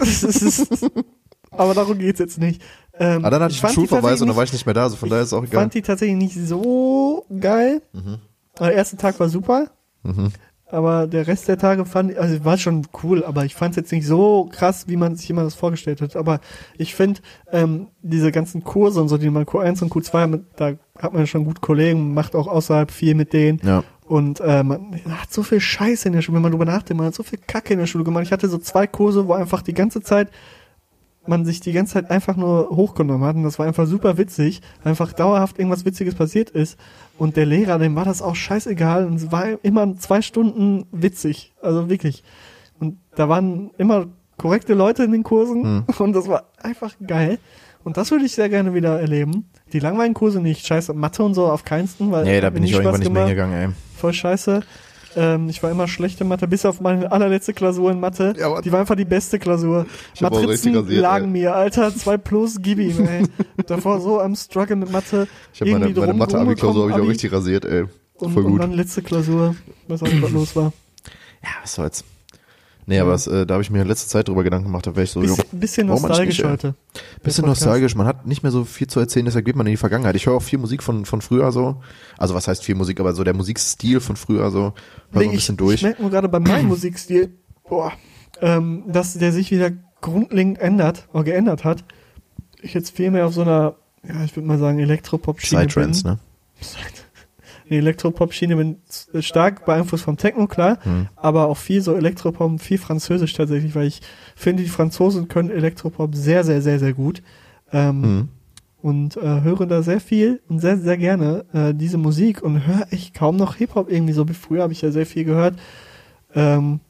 Aber darum geht's jetzt nicht. Ähm, Ah, dann hatte ich einen Schulverweis und dann war ich nicht mehr da, also von daher ist es auch Ich egal. fand die tatsächlich nicht so geil. Mhm. Der erste Tag war super. Aber der Rest der Tage fand ich, also war schon cool, aber ich fand es jetzt nicht so krass, wie man sich immer das vorgestellt hat. Aber ich finde, ähm, diese ganzen Kurse und so, die man Q1 und Q2 mit, da hat man schon gut Kollegen, macht auch außerhalb viel mit denen. Ja. Und äh, man hat so viel Scheiße in der Schule, wenn man drüber nachdenkt, man hat so viel Kacke in der Schule gemacht. Ich hatte so zwei Kurse, wo einfach die ganze Zeit man sich die ganze Zeit einfach nur hochgenommen hat und das war einfach super witzig, einfach dauerhaft irgendwas Witziges passiert ist und der Lehrer, dem war das auch scheißegal und es war immer zwei Stunden witzig, also wirklich. Und da waren immer korrekte Leute in den Kursen und das war einfach geil. Und das würde ich sehr gerne wieder erleben. Die langweiligen Kurse nicht, scheiße, Mathe und so auf keinsten, weil Nee, da bin ich irgendwann nicht mehr hingegangen, ey. Voll scheiße. Ähm, ich war immer schlecht in Mathe, bis auf meine allerletzte Klausur in Mathe. Ja, die war einfach die beste Klausur. Matrizen rasiert, lagen ey. mir, Alter, zwei plus, gib ihm, ey. Davor so am Struggle mit Mathe. Ich habe meine, meine Mathe-Abi-Klausur habe ich auch richtig rasiert, ey. und, Voll und gut. dann letzte Klausur, weiß auch nicht, was los war. Ja, was soll's. Nee, aber es, äh, da habe ich mir in letzter Zeit drüber Gedanken gemacht, da wäre ich so, Bisschen, bisschen nostalgisch nicht, ey? heute. Bisschen nostalgisch, man hat nicht mehr so viel zu erzählen, deshalb geht man in die Vergangenheit. Ich höre auch viel Musik von, von früher so. Also was heißt viel Musik, aber so der Musikstil von früher so. Hör so ein Nee, bisschen ich, durch. Ich merke nur gerade bei meinem Musikstil, boah, ähm, dass der sich wieder grundlegend ändert, oder geändert hat. Ich jetzt viel mehr auf so einer, ja, ich würde mal sagen, Elektropop-Schiene. Psytrance, ne? Die Elektropop-Schiene bin s- stark beeinflusst vom Techno, klar, Hm. aber auch viel so Elektropop, viel Französisch tatsächlich, weil ich finde, die Franzosen können Elektropop sehr, sehr, sehr, sehr gut. Ähm, Mhm. und äh, höre da sehr viel und sehr, sehr gerne äh, diese Musik und höre echt kaum noch Hip-Hop irgendwie so wie früher, habe ich ja sehr viel gehört. Ähm,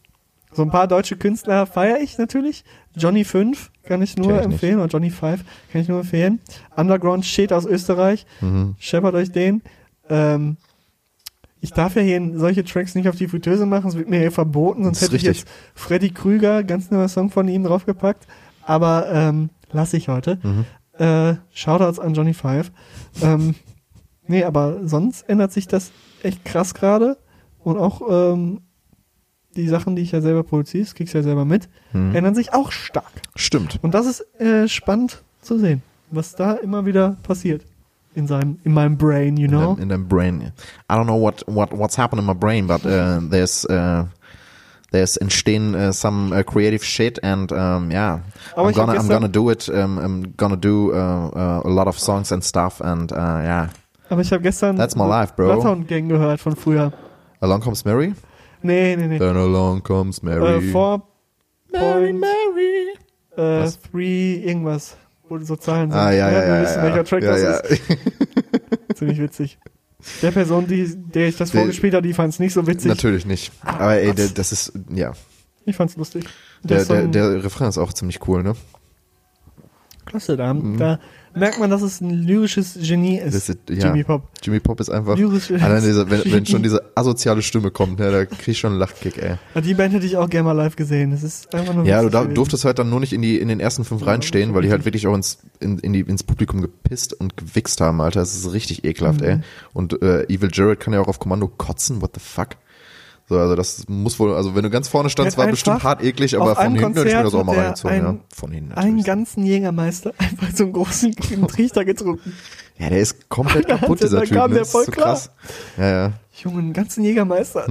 so ein paar deutsche Künstler feiere ich natürlich. Johnny 5 kann ich nur ich nicht. empfehlen, oder Johnny 5 kann ich nur empfehlen. Underground Shit aus Österreich, Mhm. scheppert euch den. Ähm, ich darf ja hier solche Tracks nicht auf die Fritteuse machen, es wird mir hier verboten, sonst hätte ich richtig. jetzt Freddy Krüger, ganz neuer Song von ihm draufgepackt. Aber ähm, lasse ich heute. Mhm. Äh, Shoutouts an Johnny Five. Ähm, nee, aber sonst ändert sich das echt krass gerade. Und auch ähm, die Sachen, die ich ja selber produziere, das kriegst du ja selber mit, Mhm. ändern sich auch stark. Stimmt. Und das ist äh, spannend zu sehen, was da immer wieder passiert. In seinem, in meinem Brain, you know? in deinem brain. I don't know what, what, what's happened in my brain, but uh, there's, uh, there's entstehen uh, some uh, creative shit and um, yeah, Aber I'm gonna, I'm gonna do it. Um, I'm gonna do uh, uh, a lot of songs and stuff and uh, yeah. Aber ich habe gestern That's my life, bro. Bloodhound Gang gehört von früher. Along comes Mary. Nee, nee, nee. Then along comes Mary. Äh, Four Point Mary. äh? Three irgendwas. Wo so Zahlen sind. Ah, ja, ja, Wir ja. wissen, ja, welcher Track ja, das ja. ist. Ziemlich witzig. Der Person, die, der ich das Der- vorgespielt habe, die fand es nicht so witzig. Natürlich nicht. Aber ey, der, das ist, ja. Ich fand's lustig. Der, ist so der, der Refrain ist auch ziemlich cool, ne? Klasse, da, Mhm. da merkt man, dass es ein lyrisches Genie ist. Das ist, ja. Jimmy Pop. Jimmy Pop ist einfach, Lyrisches allein diese, wenn, wenn schon diese asoziale Stimme kommt, ne, da krieg ich schon einen Lachkick, ey. Ja, Die Band hätte ich auch gerne mal live gesehen. Das ist einfach nur Ja, du da, durftest halt dann nur nicht in die in den ersten fünf reinstehen, weil die halt wirklich auch ins in, in die ins Publikum gepisst und gewichst haben, Alter. Das ist richtig ekelhaft, Mhm. ey. Und äh, Evil Jared kann ja auch auf Kommando kotzen. What the fuck? So, also das muss wohl, also wenn du ganz vorne standst, hat war bestimmt hart eklig, aber von hinten hätte ich mir das auch mal reingezogen, ja. Von hinten einen natürlich. ganzen Jägermeister einfach so einen großen Trichter getrunken. Ja, der ist komplett kaputt, dieser Typ. Ne? der Das ist voll so klar. krass. Ja, ja. Junge, einen ganzen Jägermeister.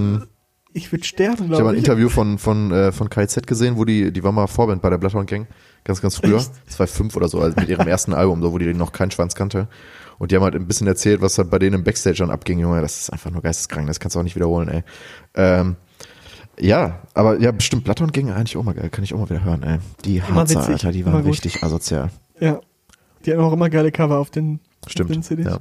Ich würde sterben, Ich habe glaube ein ich. Interview von, von, äh, von KZ gesehen, wo die, die war mal Vorband bei der Bloodhound Gang, ganz, ganz früher, Echt? 2005 oder so, also mit ihrem ersten Album, so, wo die noch keinen Schwanz kannte. Und die haben halt ein bisschen erzählt, was halt bei denen im Backstage dann abging, Junge, das ist einfach nur geisteskrank, das kannst du auch nicht wiederholen, ey. Ähm, ja, aber ja, bestimmt Bloodhound Gang eigentlich auch mal geil, kann ich auch mal wieder hören, ey. Die Harzer, Alter, die waren richtig asozial. Ja. Die haben auch immer geile Cover auf den, auf den Stimmt, CDs. ja.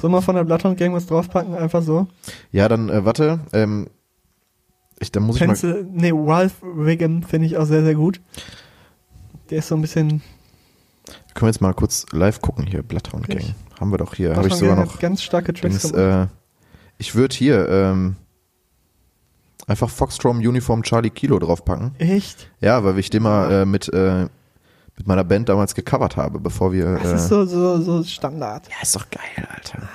Sollen wir von der Bloodhound Gang was draufpacken? Einfach so. Ja, dann, äh, warte, ähm, ich, dann muss ich mal, Pencil, nee, Ralph Wiggum finde ich auch sehr, sehr gut. Der ist so ein bisschen, können wir jetzt mal kurz live gucken hier, Bloodhound Gang. Wirklich? Haben wir doch hier, habe ich sogar noch. ganz starke Tracks Dings, äh, ich würde hier ähm, einfach Foxstrom Uniform Charlie Kilo draufpacken. Echt? Ja, weil ich den mal äh, mit, äh, mit meiner Band damals gecovert habe, bevor wir. Das äh, ist so, so, so Standard. ja, ist doch geil, Alter.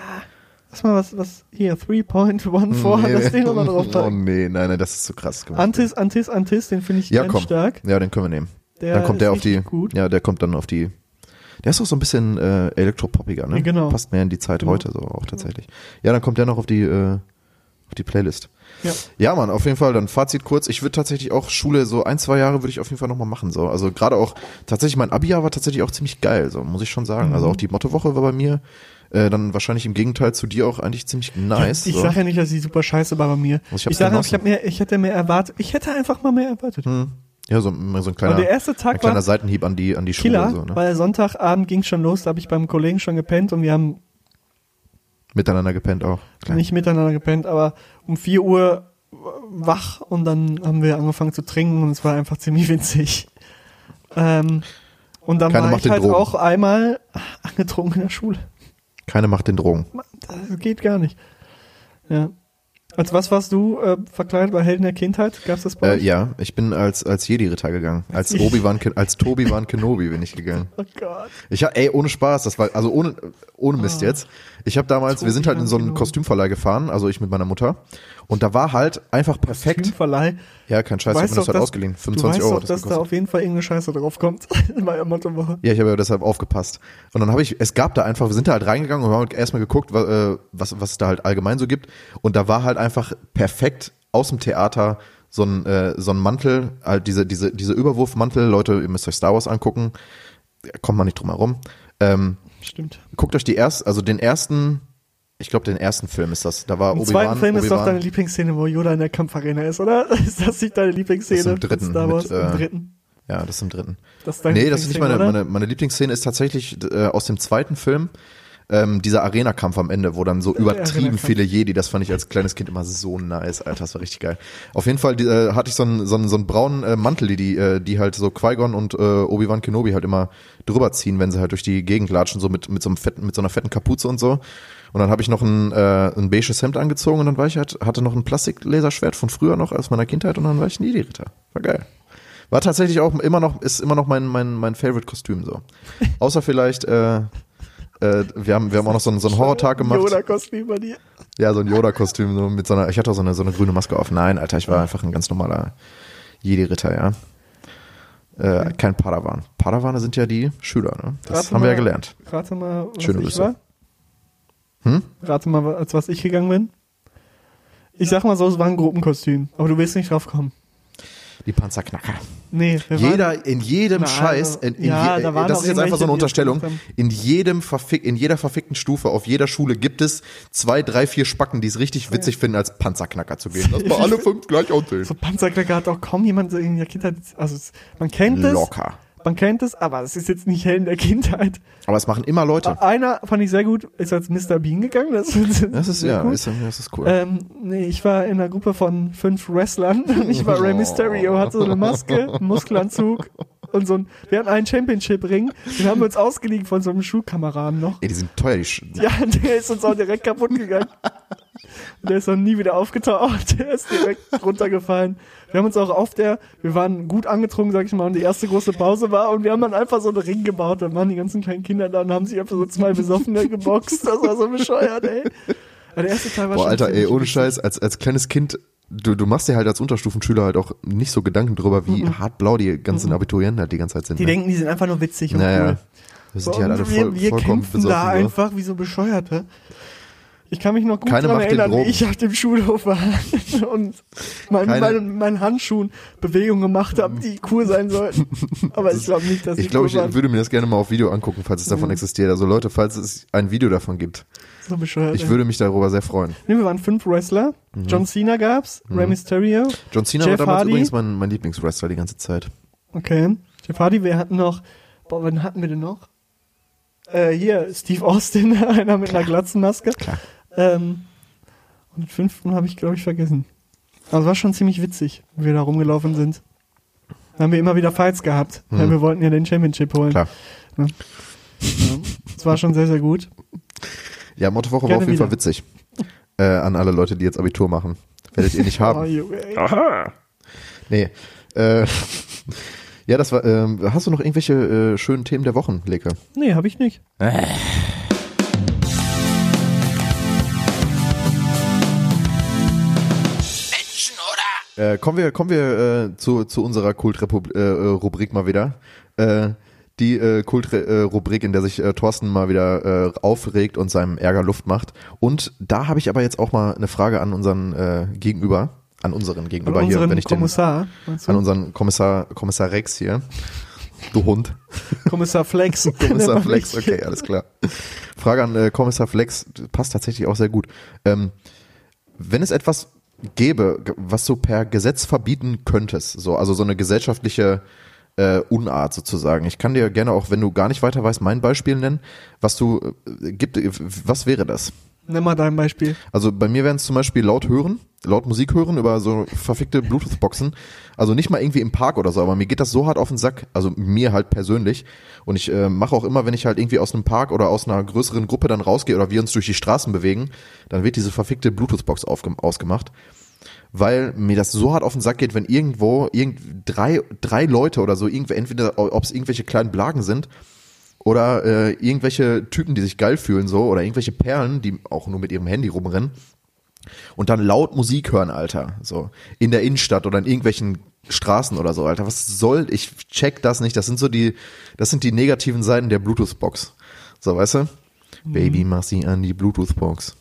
Lass mal was, was, hier, 3.14, lass den nochmal oh draufpacken. nee, nein, nein, das ist zu krass gemacht. Antis, Antis, Antis, den finde ich ja, ganz komm. stark. Ja, den können wir nehmen. Der dann kommt der auf die. gut. Ja, der kommt dann auf die. Der ist auch so ein bisschen äh, elektropoppiger, ne? Ja, genau. Passt mehr in die Zeit Genau. heute so auch tatsächlich. Ja, dann kommt der noch auf die äh, auf die Playlist. Ja. Ja, Mann, auf jeden Fall. Dann Fazit kurz. Ich würde tatsächlich auch Schule so ein, zwei Jahre würde ich auf jeden Fall nochmal machen. So, also gerade auch tatsächlich mein Abi-Jahr war tatsächlich auch ziemlich geil. So muss ich schon sagen. Mhm. Also auch die Mottowoche war bei mir äh, dann wahrscheinlich im Gegenteil zu dir auch eigentlich ziemlich nice. Ich so. sage ja nicht, dass sie super scheiße war bei mir. Also ich Ich, sage, ich, hab mehr, ich hätte mehr erwartet. Ich hätte einfach mal mehr erwartet. Hm. Ja, so, so ein kleiner, der erste Tag ein kleiner Seitenhieb an die, an die Schule. Killer, So, ne? weil Sonntagabend ging schon los, da habe ich beim Kollegen schon gepennt und wir haben Miteinander gepennt auch. Klar. nicht miteinander gepennt, aber um 4 Uhr wach und dann haben wir angefangen zu trinken und es war einfach ziemlich winzig. Ähm, und dann Keine war Macht ich halt Drogen. auch einmal angetrunken in der Schule. Keine Macht den Drogen. Das geht gar nicht. Ja. Als was warst du äh, verkleidet bei Helden der Kindheit? Gab's das bei Äh, euch? ja, ich bin als, als Jedi-Ritter gegangen. Als Obi-Wan, Ken- als Tobi-Wan Kenobi bin ich gegangen. Oh Gott. Ich hab, ey, ohne Spaß, das war, also ohne, ohne Mist jetzt. Ich habe damals, wir sind halt in so einen Tobi-Wan Kostümverleih gefahren, also ich mit meiner Mutter. Und da war halt einfach perfekt. Filmverleih. Ja, kein Scheiß, ich hab mir das halt ausgeliehen. 25 du weißt Euro. doch, das dass da gekostet. auf jeden Fall irgendeine Scheiße drauf kommt. bei Mottowoche. Ja, ich habe ja deshalb aufgepasst. Und dann habe ich, es gab da einfach, wir sind da halt reingegangen und haben erstmal geguckt, was, äh, was, was es da halt allgemein so gibt. Und da war halt einfach perfekt aus dem Theater so ein, äh, so ein Mantel, halt diese, diese, diese Überwurfmantel. Leute, ihr müsst euch Star Wars angucken. Da kommt man nicht drum herum. Ähm, Stimmt. guckt euch die erst, also den ersten, ich glaube den ersten Film ist das. Da war Im zweiten Film ist doch deine Lieblingsszene, wo Yoda in der Kampfarena ist, oder? Ist das nicht deine Lieblingsszene? Das ist im dritten Star Wars mit, äh, im dritten. Ja, das ist im dritten. Das ist deine nee, das ist nicht meine, Lieblingsszene, meine, meine Lieblingsszene ist tatsächlich äh, aus dem zweiten Film. Ähm, dieser Arena-Kampf am Ende, wo dann so übertrieben viele Jedi, das fand ich als kleines Kind immer so nice, Alter, das war richtig geil. Auf jeden Fall äh, hatte ich so einen, so einen, so einen braunen äh, Mantel, die, die, äh, die halt so Qui-Gon und äh, Obi-Wan Kenobi halt immer drüber ziehen, wenn sie halt durch die Gegend latschen, so mit, mit so einem fetten, mit so einer fetten Kapuze und so. Und dann habe ich noch ein, äh, ein beiges Hemd angezogen und dann war ich halt, hatte noch ein Plastiklaserschwert von früher noch aus meiner Kindheit und dann war ich ein Jedi-Ritter. War geil. War tatsächlich auch immer noch, ist immer noch mein, mein, mein Favorite-Kostüm so. Außer vielleicht, äh, äh, wir haben, wir haben auch noch so einen, so einen Horrortag gemacht. Yoda-Kostüm bei dir. Ja, so ein Yoda-Kostüm, so mit so einer, ich hatte auch so eine, so eine grüne Maske auf. Nein, Alter, ich war einfach ein ganz normaler Jedi-Ritter, ja. Äh, kein Padawan. Padawane sind ja die Schüler, ne? Das Rate haben wir ja mal- gelernt. Rate mal, was Schöne ich Grüße. war. Hm? Rate mal, als was ich gegangen bin. Ich sag mal so, es war ein Gruppenkostüm, aber du willst nicht drauf kommen. Die Panzerknacker. Nee, Jeder, waren, in jedem Nein, Scheiß, in, in ja, je, da das ist jetzt einfach so eine Unterstellung. In jedem verfick, in jeder verfickten Stufe, auf jeder Schule gibt es zwei, drei, vier Spacken, die es richtig witzig finden, als Panzerknacker zu gehen. Dass wir alle fünf gleich aussehen. so Panzerknacker hat auch kaum jemand in der Kindheit, also man kennt es, Locker. Man kennt es, aber es ist jetzt nicht hell in der Kindheit. Aber es machen immer Leute. Einer fand ich sehr gut, ist als Mr. Bean gegangen, das, Das ist, ja, ist, das ist cool. Ähm, nee, ich war in einer Gruppe von fünf Wrestlern. Ich war Rey Mysterio, hatte so eine Maske, einen Muskelanzug und so ein, wir hatten einen Championship-Ring, den haben wir uns ausgeliehen von so einem Schulkameraden noch. Ey, die sind teuer, die Sch Ja, der ist uns auch direkt kaputt gegangen. Der ist noch nie wieder aufgetaucht. Der ist direkt runtergefallen. Wir haben uns auch auf der, wir waren gut angetrunken, sag ich mal, und die erste große Pause war und wir haben dann einfach so einen Ring gebaut. Dann waren die ganzen kleinen Kinder da und haben sich einfach so zwei Besoffene geboxt. Das war so bescheuert, ey. Aber der erste Teil war Boah, Alter, ey, ohne. Scheiß, als, als kleines Kind, du, du machst dir halt als Unterstufenschüler halt auch nicht so Gedanken drüber, wie hart blau die ganzen Abiturienten halt die ganze Zeit sind. Die ne? denken, die sind einfach nur witzig und naja, cool. sind die halt alle voll, wir, wir vollkommen kämpfen besoffen. da so. einfach wie so Bescheuerte. Ich kann mich noch gut Keine daran erinnern, wie ich auf dem Schulhof war und mein, Keine- meinen meinen Handschuhen Bewegungen gemacht habe, die cool sein sollten. Aber ich glaube nicht, dass Ich glaube, cool ich waren. würde mir das gerne mal auf Video angucken, falls es davon existiert. Also Leute, falls es ein Video davon gibt, so bescheuert. ich ey. würde mich darüber sehr freuen. nee, wir waren fünf Wrestler. John Cena gab's, Rey Mysterio. John Cena Jeff war damals Hardy. übrigens mein, mein Lieblingswrestler die ganze Zeit. Okay. Jeff Hardy, wir hatten noch, boah, wen hatten wir denn noch? Äh, hier, Steve Austin, einer mit einer Glatzenmaske. Klar. Ähm, und den fünften habe ich, glaube ich, vergessen. Aber es war schon ziemlich witzig, wie wir da rumgelaufen sind. Da haben wir immer wieder Fights gehabt, weil wir wollten ja den Championship holen. Mhm. Klar. Ja. Es war schon sehr, sehr gut. Ja, Mottowoche war auf jeden Fall wieder. witzig. Äh, an alle Leute, die jetzt Abitur machen. Werdet ihr nicht Oh, haben. Junge, ey. Nee. Äh, ja, das war. Ähm, hast du noch irgendwelche äh, schönen Themen der Wochen, Leke? Nee, habe ich nicht. Äh, kommen wir, kommen wir äh, zu, zu unserer Kultrubrik äh, äh, mal wieder. Äh, die äh, Kultrubrik, in der sich äh, Thorsten mal wieder äh, aufregt und seinem Ärger Luft macht. Und da habe ich aber jetzt auch mal eine Frage an unseren äh, Gegenüber, an unseren An Gegenüber hier, unseren wenn ich den, Kommissar. du? an unseren Kommissar, Kommissar Rex hier. Du Hund. Kommissar Flex. Kommissar Flex, okay, alles klar. Frage an äh, Kommissar Flex, passt tatsächlich auch sehr gut. Ähm, wenn es etwas gäbe, was du per Gesetz verbieten könntest, so, also so eine gesellschaftliche äh, Unart sozusagen. Ich kann dir gerne auch, wenn du gar nicht weiter weißt, mein Beispiel nennen, was du äh, gibt, was wäre das? Nimm mal dein Beispiel. Also bei mir wären es zum Beispiel laut hören, laut Musik hören über so verfickte Bluetooth-Boxen. Also nicht mal irgendwie im Park oder so, aber mir geht das so hart auf den Sack, also mir halt persönlich. Und ich äh, mache auch immer, wenn ich halt irgendwie aus einem Park oder aus einer größeren Gruppe dann rausgehe oder wir uns durch die Straßen bewegen, dann wird diese verfickte Bluetooth-Box ausgemacht. Weil mir das so hart auf den Sack geht, wenn irgendwo irgend drei, drei Leute oder so, entweder ob es irgendwelche kleinen Blagen sind, oder äh, irgendwelche Typen, die sich geil fühlen so oder irgendwelche Perlen, die auch nur mit ihrem Handy rumrennen und dann laut Musik hören, Alter, so in der Innenstadt oder in irgendwelchen Straßen oder so, Alter. Was soll ich check das nicht. Das sind so die das sind die negativen Seiten der Bluetooth Box. So, weißt du? Baby, mach sie an die Bluetooth Box.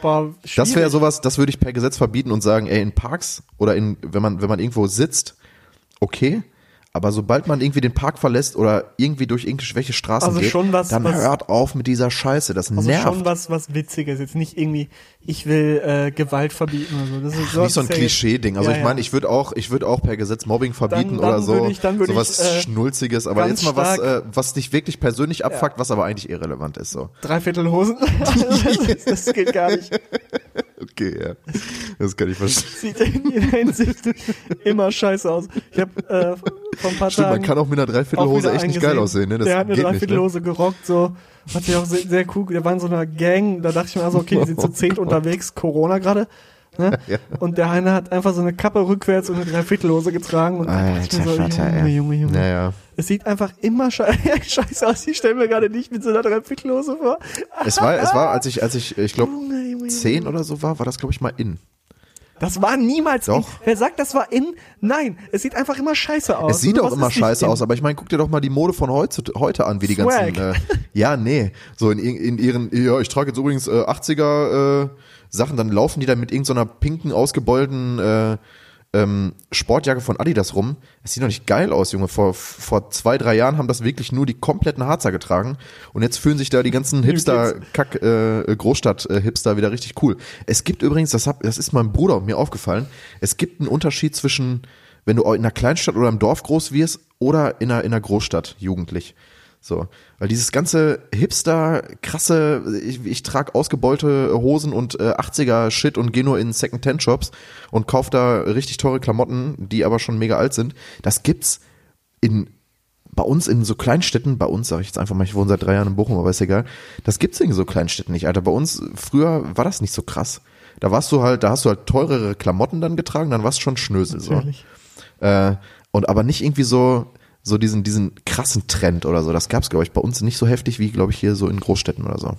Boah, Das wäre sowas, das würde ich per Gesetz verbieten und sagen, ey, in Parks oder in, wenn man, wenn man irgendwo sitzt, okay. Aber sobald man irgendwie den Park verlässt oder irgendwie durch irgendwelche Straßen Also geht, schon was- dann was- hört auf mit dieser Scheiße. Das Also nervt. schon was, was Witziges. Jetzt nicht irgendwie, ich will äh, Gewalt verbieten oder so. Das ist nicht so ein ja Klischee-Ding. Also Ja, ich ja. meine, ich würde auch, ich würde auch per Gesetz Mobbing verbieten Dann- dann oder so. ich- dann würde sowas ich, äh, Schnulziges. Aber jetzt mal was, äh, was dich wirklich persönlich abfuckt, was aber eigentlich irrelevant ist. So. Dreiviertelhosen. das, das geht gar nicht. Okay, ja. Das kann ich verstehen. Sieht in jeder Hinsicht immer scheiße aus. Ich habe äh, vor ein paar Stimmt, man Tagen kann auch mit einer Dreiviertelhose echt nicht geil aussehen. Ne? Das der hat eine ne? Dreiviertelhose gerockt, so. Hat sich auch sehr, sehr cool, der war in so einer Gang, da dachte ich mir also, okay, die sind zu zehnt unterwegs, Corona gerade. Ne? Ja. Und der eine hat einfach so eine Kappe rückwärts und eine Dreiviertelhose getragen. Und da dachte ich mir so, Junge, Junge, Junge. Naja. Es sieht einfach immer sche scheiße aus. Ich stelle mir gerade nicht mit so einer Dreiviertelhose vor. Es war, es war, als ich, als ich, ich glaube, zehn oder so war, war das, glaube ich, mal in. Das war niemals Doch. in. Wer sagt, das war in? Nein, es sieht einfach immer scheiße aus. Es sieht auch immer scheiße aus, aber ich meine, guck dir doch mal die Mode von heute, heute an, wie die Swag. ganzen, äh, ja, nee, so in, in ihren, ja, ich trage jetzt übrigens äh, 80er äh, Sachen, dann laufen die da mit irgendeiner pinken, ausgebeulten äh, ähm, Sportjacke von Adidas rum. Es sieht doch nicht geil aus, Junge. Vor, vor zwei, drei Jahren haben das wirklich nur die kompletten Harzer getragen und jetzt fühlen sich da die ganzen Hipster-Kack, äh, Großstadt-Hipster wieder richtig cool. Es gibt übrigens, das, hab, das ist meinem Bruder und mir aufgefallen, es gibt einen Unterschied zwischen, wenn du in einer Kleinstadt oder im Dorf groß wirst oder in einer, in einer Großstadt jugendlich. So, weil dieses ganze Hipster, krasse, ich, ich trage ausgebeulte Hosen und äh, 80er Shit und gehe nur in Second-Hand-Shops und kauf da richtig teure Klamotten, die aber schon mega alt sind. Das gibt's in bei uns in so Kleinstädten, bei uns sage ich jetzt einfach mal, ich wohne seit drei Jahren in Bochum, aber ist egal. Das gibt's in so Kleinstädten nicht, Alter. Bei uns früher war das nicht so krass. Da warst du halt, da hast du halt teurere Klamotten dann getragen, dann warst du schon Schnösel so. Natürlich. Äh, und aber nicht irgendwie so so diesen diesen krassen Trend oder so. Das gab's glaube ich bei uns nicht so heftig wie glaube ich hier so in Großstädten oder so.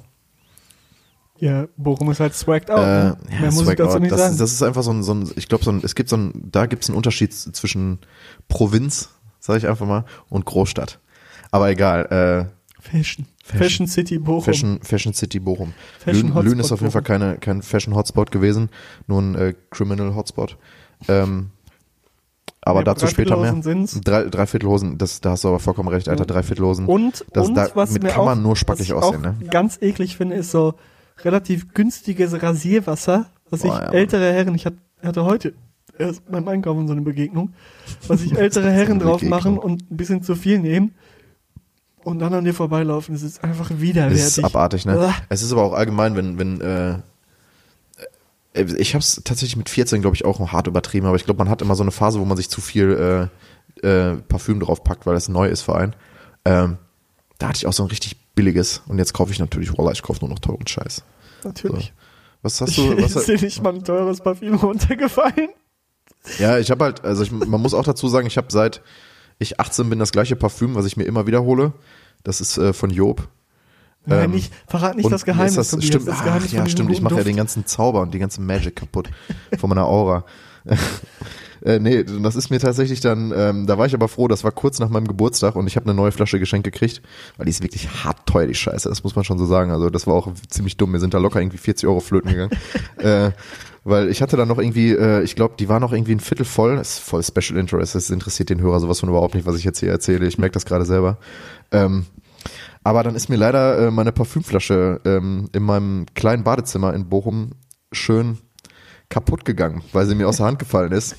Ja, Bochum ist halt swagged out. Äh, ne? ja, Mehr muss ich dazu Out. nicht das, sagen. Ist, das ist einfach so ein, so ein ich glaube, so ein, es gibt so ein, da gibt es einen Unterschied zwischen Provinz, sage ich einfach mal, und Großstadt. Aber egal, Fashion. Fashion. Fashion City Bochum. äh, Fashion, Fashion City Bochum. Fashion Lünen, Lünen ist auf jeden Fall keine, kein Fashion Hotspot gewesen, nur ein äh, Criminal Hotspot. Ähm, aber Ja, dazu später mehr. Sind's. Drei, Dreiviertelhosen, das, da hast du aber vollkommen recht, Alter, Dreiviertelhosen. Und, das, und da, was mit mir kann man auch, nur was spackig aussehen, ne? ganz eklig finde, ist so relativ günstiges Rasierwasser, was sich Boah, ja, ältere Herren, ich hat- hatte heute erst beim Einkaufen so eine Begegnung, was sich ältere Herren drauf machen und ein bisschen zu viel nehmen und dann an dir vorbeilaufen. Das ist einfach widerwärtig. ist abartig, ne? Es ist aber auch allgemein, wenn, wenn, äh, ich habe es tatsächlich mit 14, glaube ich, auch hart übertrieben, aber ich glaube, man hat immer so eine Phase, wo man sich zu viel äh, äh, Parfüm draufpackt, weil es neu ist für einen. Ähm, da hatte ich auch so ein richtig billiges und jetzt kaufe ich natürlich, Wallah, ich kaufe nur noch teuren Scheiß. Natürlich. Was hast du? Was, ist dir nicht mal ein teures Parfüm runtergefallen? ja, ich habe halt, also ich, man muss auch dazu sagen, ich habe seit ich 18 bin das gleiche Parfüm, was ich mir immer wiederhole. Das ist äh, von Job. Nein, Ähm, nicht, verrat nicht das Geheimnis. das, Tobias, stimmt, das ach, Geheimnis ja, von diesem stimmt. Ich mache ja den ganzen Zauber und die ganze Magic kaputt von meiner Aura. Äh, nee, das ist mir tatsächlich dann, ähm, da war ich aber froh, das war kurz nach meinem Geburtstag und ich habe eine neue Flasche geschenkt gekriegt, weil die ist wirklich hart teuer, die Scheiße, das muss man schon so sagen. Also das war auch ziemlich dumm, mir sind da locker irgendwie 40 Euro flöten gegangen. äh, weil ich hatte dann noch irgendwie, äh, ich glaube, die war noch irgendwie ein Viertel voll, das ist voll Special Interest, das interessiert den Hörer sowas von überhaupt nicht, was ich jetzt hier erzähle, ich merke das gerade selber. Ähm, aber dann ist mir leider äh, meine Parfümflasche ähm, in meinem kleinen Badezimmer in Bochum schön kaputt gegangen, weil sie mir aus der Hand gefallen ist.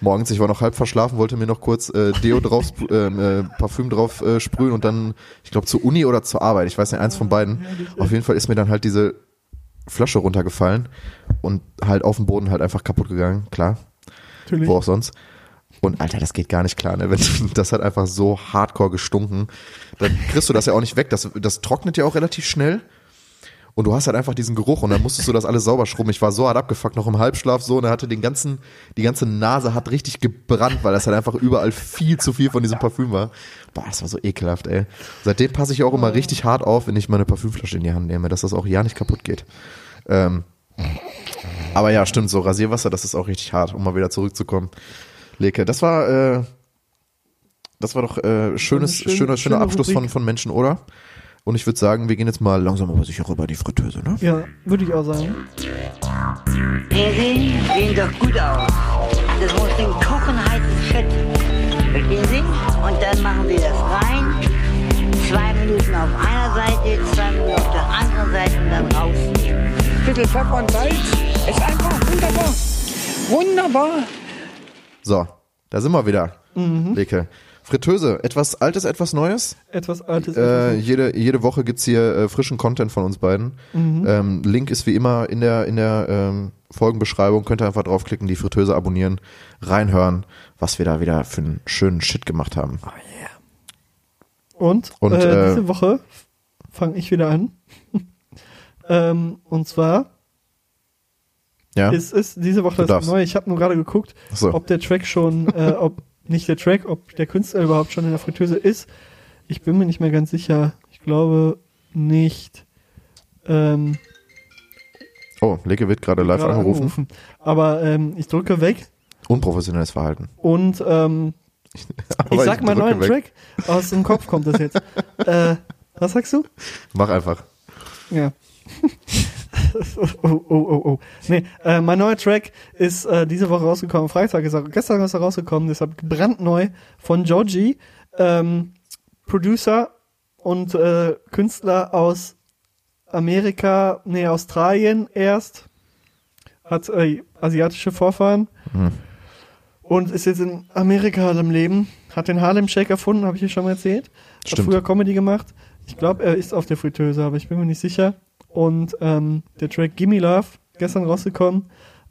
Morgens, ich war noch halb verschlafen, wollte mir noch kurz äh, Deo drauf, ähm, äh, Parfüm drauf äh, sprühen und dann, ich glaube, zur Uni oder zur Arbeit, ich weiß nicht, eins von beiden. Auf jeden Fall ist mir dann halt diese Flasche runtergefallen und halt auf dem Boden halt einfach kaputt gegangen, klar, Natürlich. wo auch sonst. Und Alter, das geht gar nicht klar, ne? Das hat einfach so hardcore gestunken. Dann kriegst du das ja auch nicht weg. Das, das trocknet ja auch relativ schnell. Und du hast halt einfach diesen Geruch und dann musstest du das alles sauber schrubben. Ich war so hart abgefuckt, noch im Halbschlaf so, und er hatte den ganzen, die ganze Nase hat richtig gebrannt, weil das halt einfach überall viel zu viel von diesem Parfüm war. Boah, das war so ekelhaft, ey. Seitdem passe ich auch immer richtig hart auf, wenn ich meine Parfümflasche in die Hand nehme, dass das auch ja nicht kaputt geht. Ähm, aber ja, stimmt, so Rasierwasser, das ist auch richtig hart, um mal wieder zurückzukommen. Leke, das war, äh, das war doch äh, schönes, schöne- schöner, schöner schöne Abschluss von, Rubrik. von Menschen, oder? Und ich würde sagen, wir gehen jetzt mal langsam aber sicher rüber in die Fritteuse, ne? Ja, würde ich auch sagen. Sehen Sie, sehen doch gut aus. Das muss den Kochen heißen Fett. Verstehen Sie? Und dann machen Sie das rein. Zwei Minuten auf einer Seite, zwei Minuten auf der anderen Seite und dann rausnehmen. Bisschen Pfeffer und Salz. Ist einfach wunderbar. Wunderbar. So, da sind wir wieder. Mhm. Leke. Fritteuse, etwas Altes, etwas Neues. Etwas Altes. Äh, jede, jede Woche gibt's hier äh, frischen Content von uns beiden. Mhm. Ähm, Link ist wie immer in der, in der ähm, Folgenbeschreibung. Könnt ihr einfach draufklicken, die Fritteuse abonnieren, reinhören, was wir da wieder für einen schönen Shit gemacht haben. Und, Und, äh, äh, diese Woche fange ich wieder an. ähm, und zwar Ja? ist es diese Woche das neue. Ich habe nur gerade geguckt, so. ob der Track schon, äh, ob nicht der Track, ob der Künstler überhaupt schon in der Fritteuse ist. Ich bin mir nicht mehr ganz sicher. Ich glaube nicht. Ähm, Oh, Leke wird gerade live gerade angerufen. Aber ähm, ich drücke weg Unprofessionelles Verhalten. und ähm, ich sag mal drücke neuen weg. Track. Aus dem Kopf kommt das jetzt. äh, was sagst du? Mach einfach. Ja. oh, oh, oh, oh, oh. Nee, äh, mein neuer Track ist äh, diese Woche rausgekommen. Freitag ist er, gestern ist er rausgekommen, deshalb brandneu von Georgie, ähm, Producer und äh, Künstler aus Amerika, nee, Australien erst, hat äh, asiatische Vorfahren Mhm. und ist jetzt in Amerika am Leben, hat den Harlem Shake erfunden, habe ich hier schon mal erzählt. Hat Stimmt. früher Comedy gemacht. Ich glaube, er ist auf der Fritteuse, aber ich bin mir nicht sicher. Und ähm, der Track Gimme Love, gestern rausgekommen.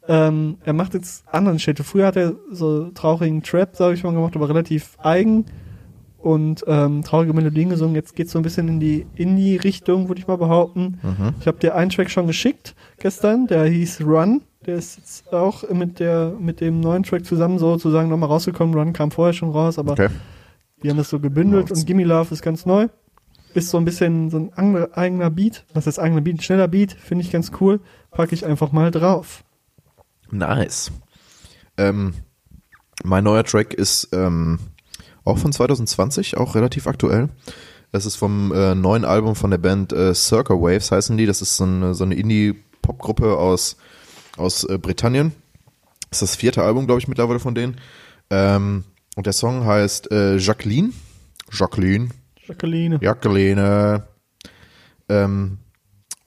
Ähm, er macht jetzt anderen Shit. Früher hat er so traurigen Trap, sage ich mal, gemacht, aber relativ eigen und ähm, traurige Melodien gesungen. Jetzt geht's so ein bisschen in die Indie-Richtung, würde ich mal behaupten. Mhm. Ich habe dir einen Track schon geschickt gestern, der hieß Run. Der ist jetzt auch mit der mit dem neuen Track zusammen sozusagen nochmal rausgekommen. Run kam vorher schon raus, aber Okay. die haben das so gebündelt und Gimme Love ist ganz neu. Ist so ein bisschen so ein andere- eigener Beat. Was ist eigener Beat? Ein schneller Beat, finde ich ganz cool. Packe ich einfach mal drauf. Nice. Ähm, mein neuer Track ist ähm, auch von 2020, auch relativ aktuell. Es ist vom äh, neuen Album von der Band äh, Circa Waves heißen die. Das ist so eine, so eine Indie-Pop-Gruppe aus, aus äh, Britannien. Das ist das vierte Album, glaube ich, mittlerweile von denen. Ähm, und der Song heißt äh, Jacqueline. Jacqueline. Jacqueline. Jacqueline. Ähm,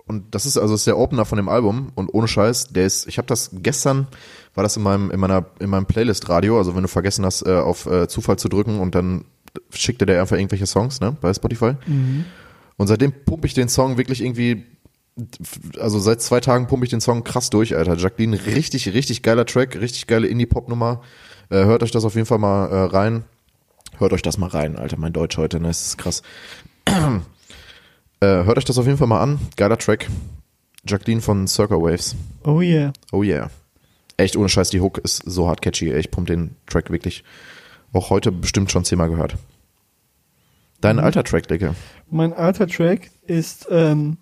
und das ist also das ist der Opener von dem Album und ohne Scheiß, der ist, ich habe das gestern, war das in meinem in meiner in meinem Playlist Radio, also wenn du vergessen hast äh, auf äh, Zufall zu drücken und dann schickte der einfach irgendwelche Songs, ne, bei Spotify. Und seitdem pumpe ich den Song wirklich irgendwie also seit zwei Tagen pumpe ich den Song krass durch, Alter. Jacqueline, richtig, richtig geiler Track, richtig geile Indie-Pop-Nummer. Äh, hört euch das auf jeden Fall mal äh, rein. Hört euch das mal rein, Alter. Mein Deutsch heute, ne, das ist krass. äh, hört euch das auf jeden Fall mal an. Geiler Track. Jacqueline von Circa Waves. Oh yeah. Oh yeah. Echt ohne Scheiß, die Hook ist so hart catchy. ey. Ich pump den Track wirklich auch heute bestimmt schon zehnmal gehört. Dein alter Track, Digga. Mein alter Track ist, ähm,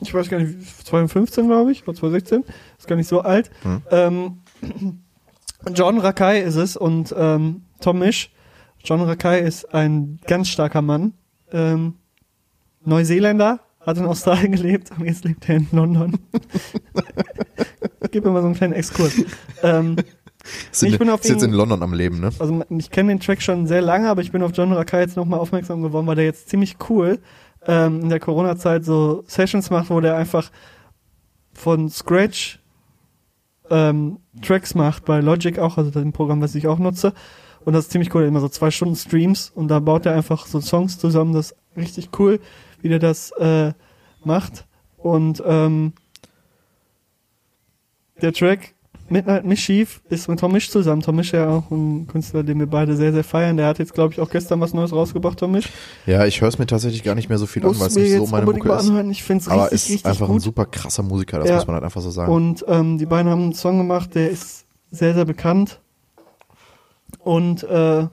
ich weiß gar nicht, 2015 glaube ich, oder 2016, ist gar nicht so alt. Hm. Ähm, John Rakai ist es und ähm, Tom Misch. John Rakai ist ein ganz starker Mann. Ähm, Neuseeländer, hat in Australien gelebt und jetzt lebt er in London. Gib mir mal so einen kleinen Exkurs. Ähm, Sind, ich bin auf ist jetzt in London am Leben, ne? also ich kenne den Track schon sehr lange, aber ich bin auf John Rakai jetzt nochmal aufmerksam geworden, weil der jetzt ziemlich cool ähm, in der Corona-Zeit so Sessions macht, wo der einfach von Scratch ähm, Tracks macht, bei Logic auch, also dem Programm, was ich auch nutze. Und das ist ziemlich cool, immer so zwei Stunden Streams und da baut er einfach so Songs zusammen, das ist richtig cool, wie der das äh, macht. Und ähm, der Track Midnight Mischief ist mit Tom Misch zusammen. Tom Misch ja auch ein Künstler, den wir beide sehr, sehr feiern. Der hat jetzt, glaube ich, auch gestern was Neues rausgebracht, Tom Misch. Ja, ich höre es mir tatsächlich gar nicht mehr so viel an, Muss weil es nicht so meine Mucke ist. anhören. Ich finde es Aber richtig, ist richtig einfach ein gut. super krasser Musiker, das Ja. muss man halt einfach so sagen. Und ähm, die beiden haben einen Song gemacht, der ist sehr, sehr bekannt. Und äh,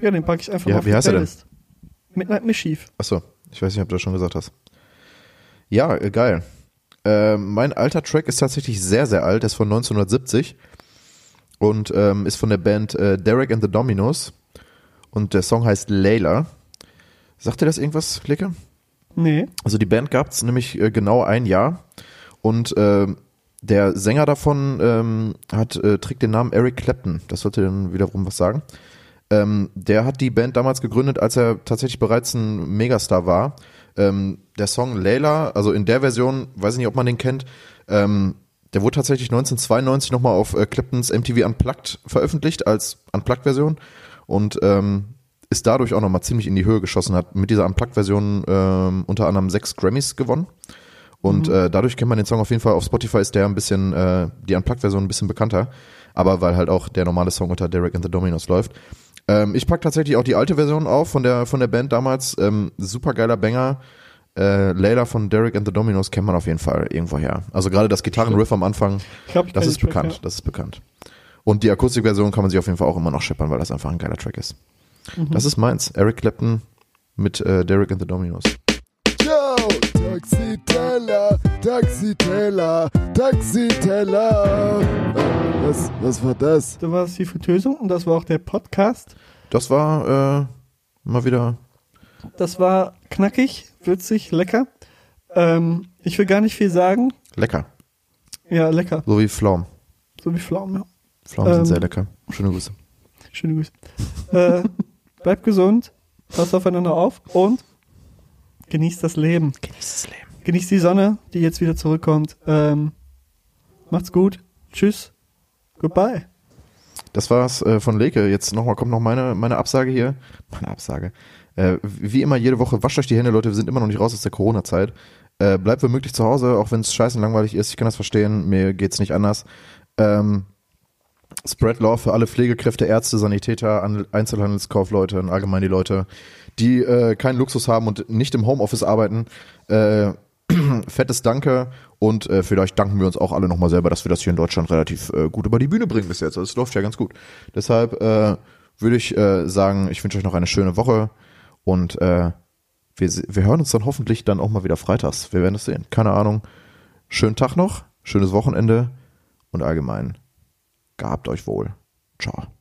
ja, den packe ich einfach Ja, mal auf wie die heißt er denn? Playlist. Midnight Mischief. Achso, ich weiß nicht, ob du das schon gesagt hast. Ja, äh, geil. Äh, mein alter Track ist tatsächlich sehr, sehr alt. Der ist von 1970 und ähm, ist von der Band äh, Derek and the Dominos. Und der Song heißt Layla. Sagt dir das irgendwas, Klicke? Nee. Also die Band gab es nämlich äh, genau ein Jahr und ähm, der Sänger davon ähm, hat äh, trägt den Namen Eric Clapton. Das sollte dann wiederum was sagen. Ähm, der hat die Band damals gegründet, als er tatsächlich bereits ein Megastar war. Ähm, der Song Layla, also in der Version, weiß ich nicht, ob man den kennt, ähm, der wurde tatsächlich 1992 nochmal auf äh, Claptons MTV Unplugged veröffentlicht als Unplugged-Version und ähm, ist dadurch auch nochmal ziemlich in die Höhe geschossen, hat mit dieser Unplugged-Version ähm, unter anderem sechs Grammys gewonnen. Und äh, dadurch kennt man den Song auf jeden Fall. Auf Spotify ist der ein bisschen, äh, die Unplugged-Version ein bisschen bekannter. Aber weil halt auch der normale Song unter Derek and the Dominos läuft. Ähm, ich pack tatsächlich auch die alte Version auf von der, von der Band damals. Ähm, super geiler Banger. Äh, Layla von Derek and the Dominos kennt man auf jeden Fall irgendwo her. Also gerade das Gitarrenriff am Anfang, glaub, das ist Track, bekannt. ja. Das ist bekannt. Und die Akustikversion kann man sich auf jeden Fall auch immer noch scheppern, weil das einfach ein geiler Track ist. Mhm. Das ist meins. Eric Clapton mit äh, Derek and the Dominos. Taxiteller, Taxiteller, Taxiteller. Was, was war das? Da war es die Fritteuse und das war auch der Podcast. Das war äh, mal wieder Das war knackig, würzig, lecker. Ähm, ich will gar nicht viel sagen. lecker. Ja, lecker. So wie Pflaumen. So wie Pflaumen, ja. Pflaumen sind Ähm, sehr lecker. Schöne Grüße. Schöne Grüße. äh, bleibt gesund, passt aufeinander auf und genießt das Leben. Genießt das Leben. Genießt die Sonne, die jetzt wieder zurückkommt. Ähm, macht's gut. Tschüss. Goodbye. Das war's äh, von Leke. Jetzt nochmal kommt noch meine, meine Absage hier. Meine Absage. Äh, wie immer jede Woche, wascht euch die Hände, Leute. Wir sind immer noch nicht raus aus der Corona-Zeit. Äh, bleibt womöglich zu Hause, auch wenn es scheißen langweilig ist. Ich kann das verstehen. Mir geht's nicht anders. Ähm, Spread Love für alle Pflegekräfte, Ärzte, Sanitäter, An- Einzelhandelskaufleute und allgemein die Leute, die äh, keinen Luxus haben und nicht im Homeoffice arbeiten. Äh, fettes Danke und äh, vielleicht danken wir uns auch alle nochmal selber, dass wir das hier in Deutschland relativ äh, gut über die Bühne bringen bis jetzt. Also es läuft ja ganz gut. Deshalb äh, würde ich äh, sagen, ich wünsche euch noch eine schöne Woche und äh, wir, wir hören uns dann hoffentlich dann auch mal wieder freitags. Wir werden es sehen. Keine Ahnung. Schönen Tag noch, schönes Wochenende und allgemein gehabt euch wohl. Ciao.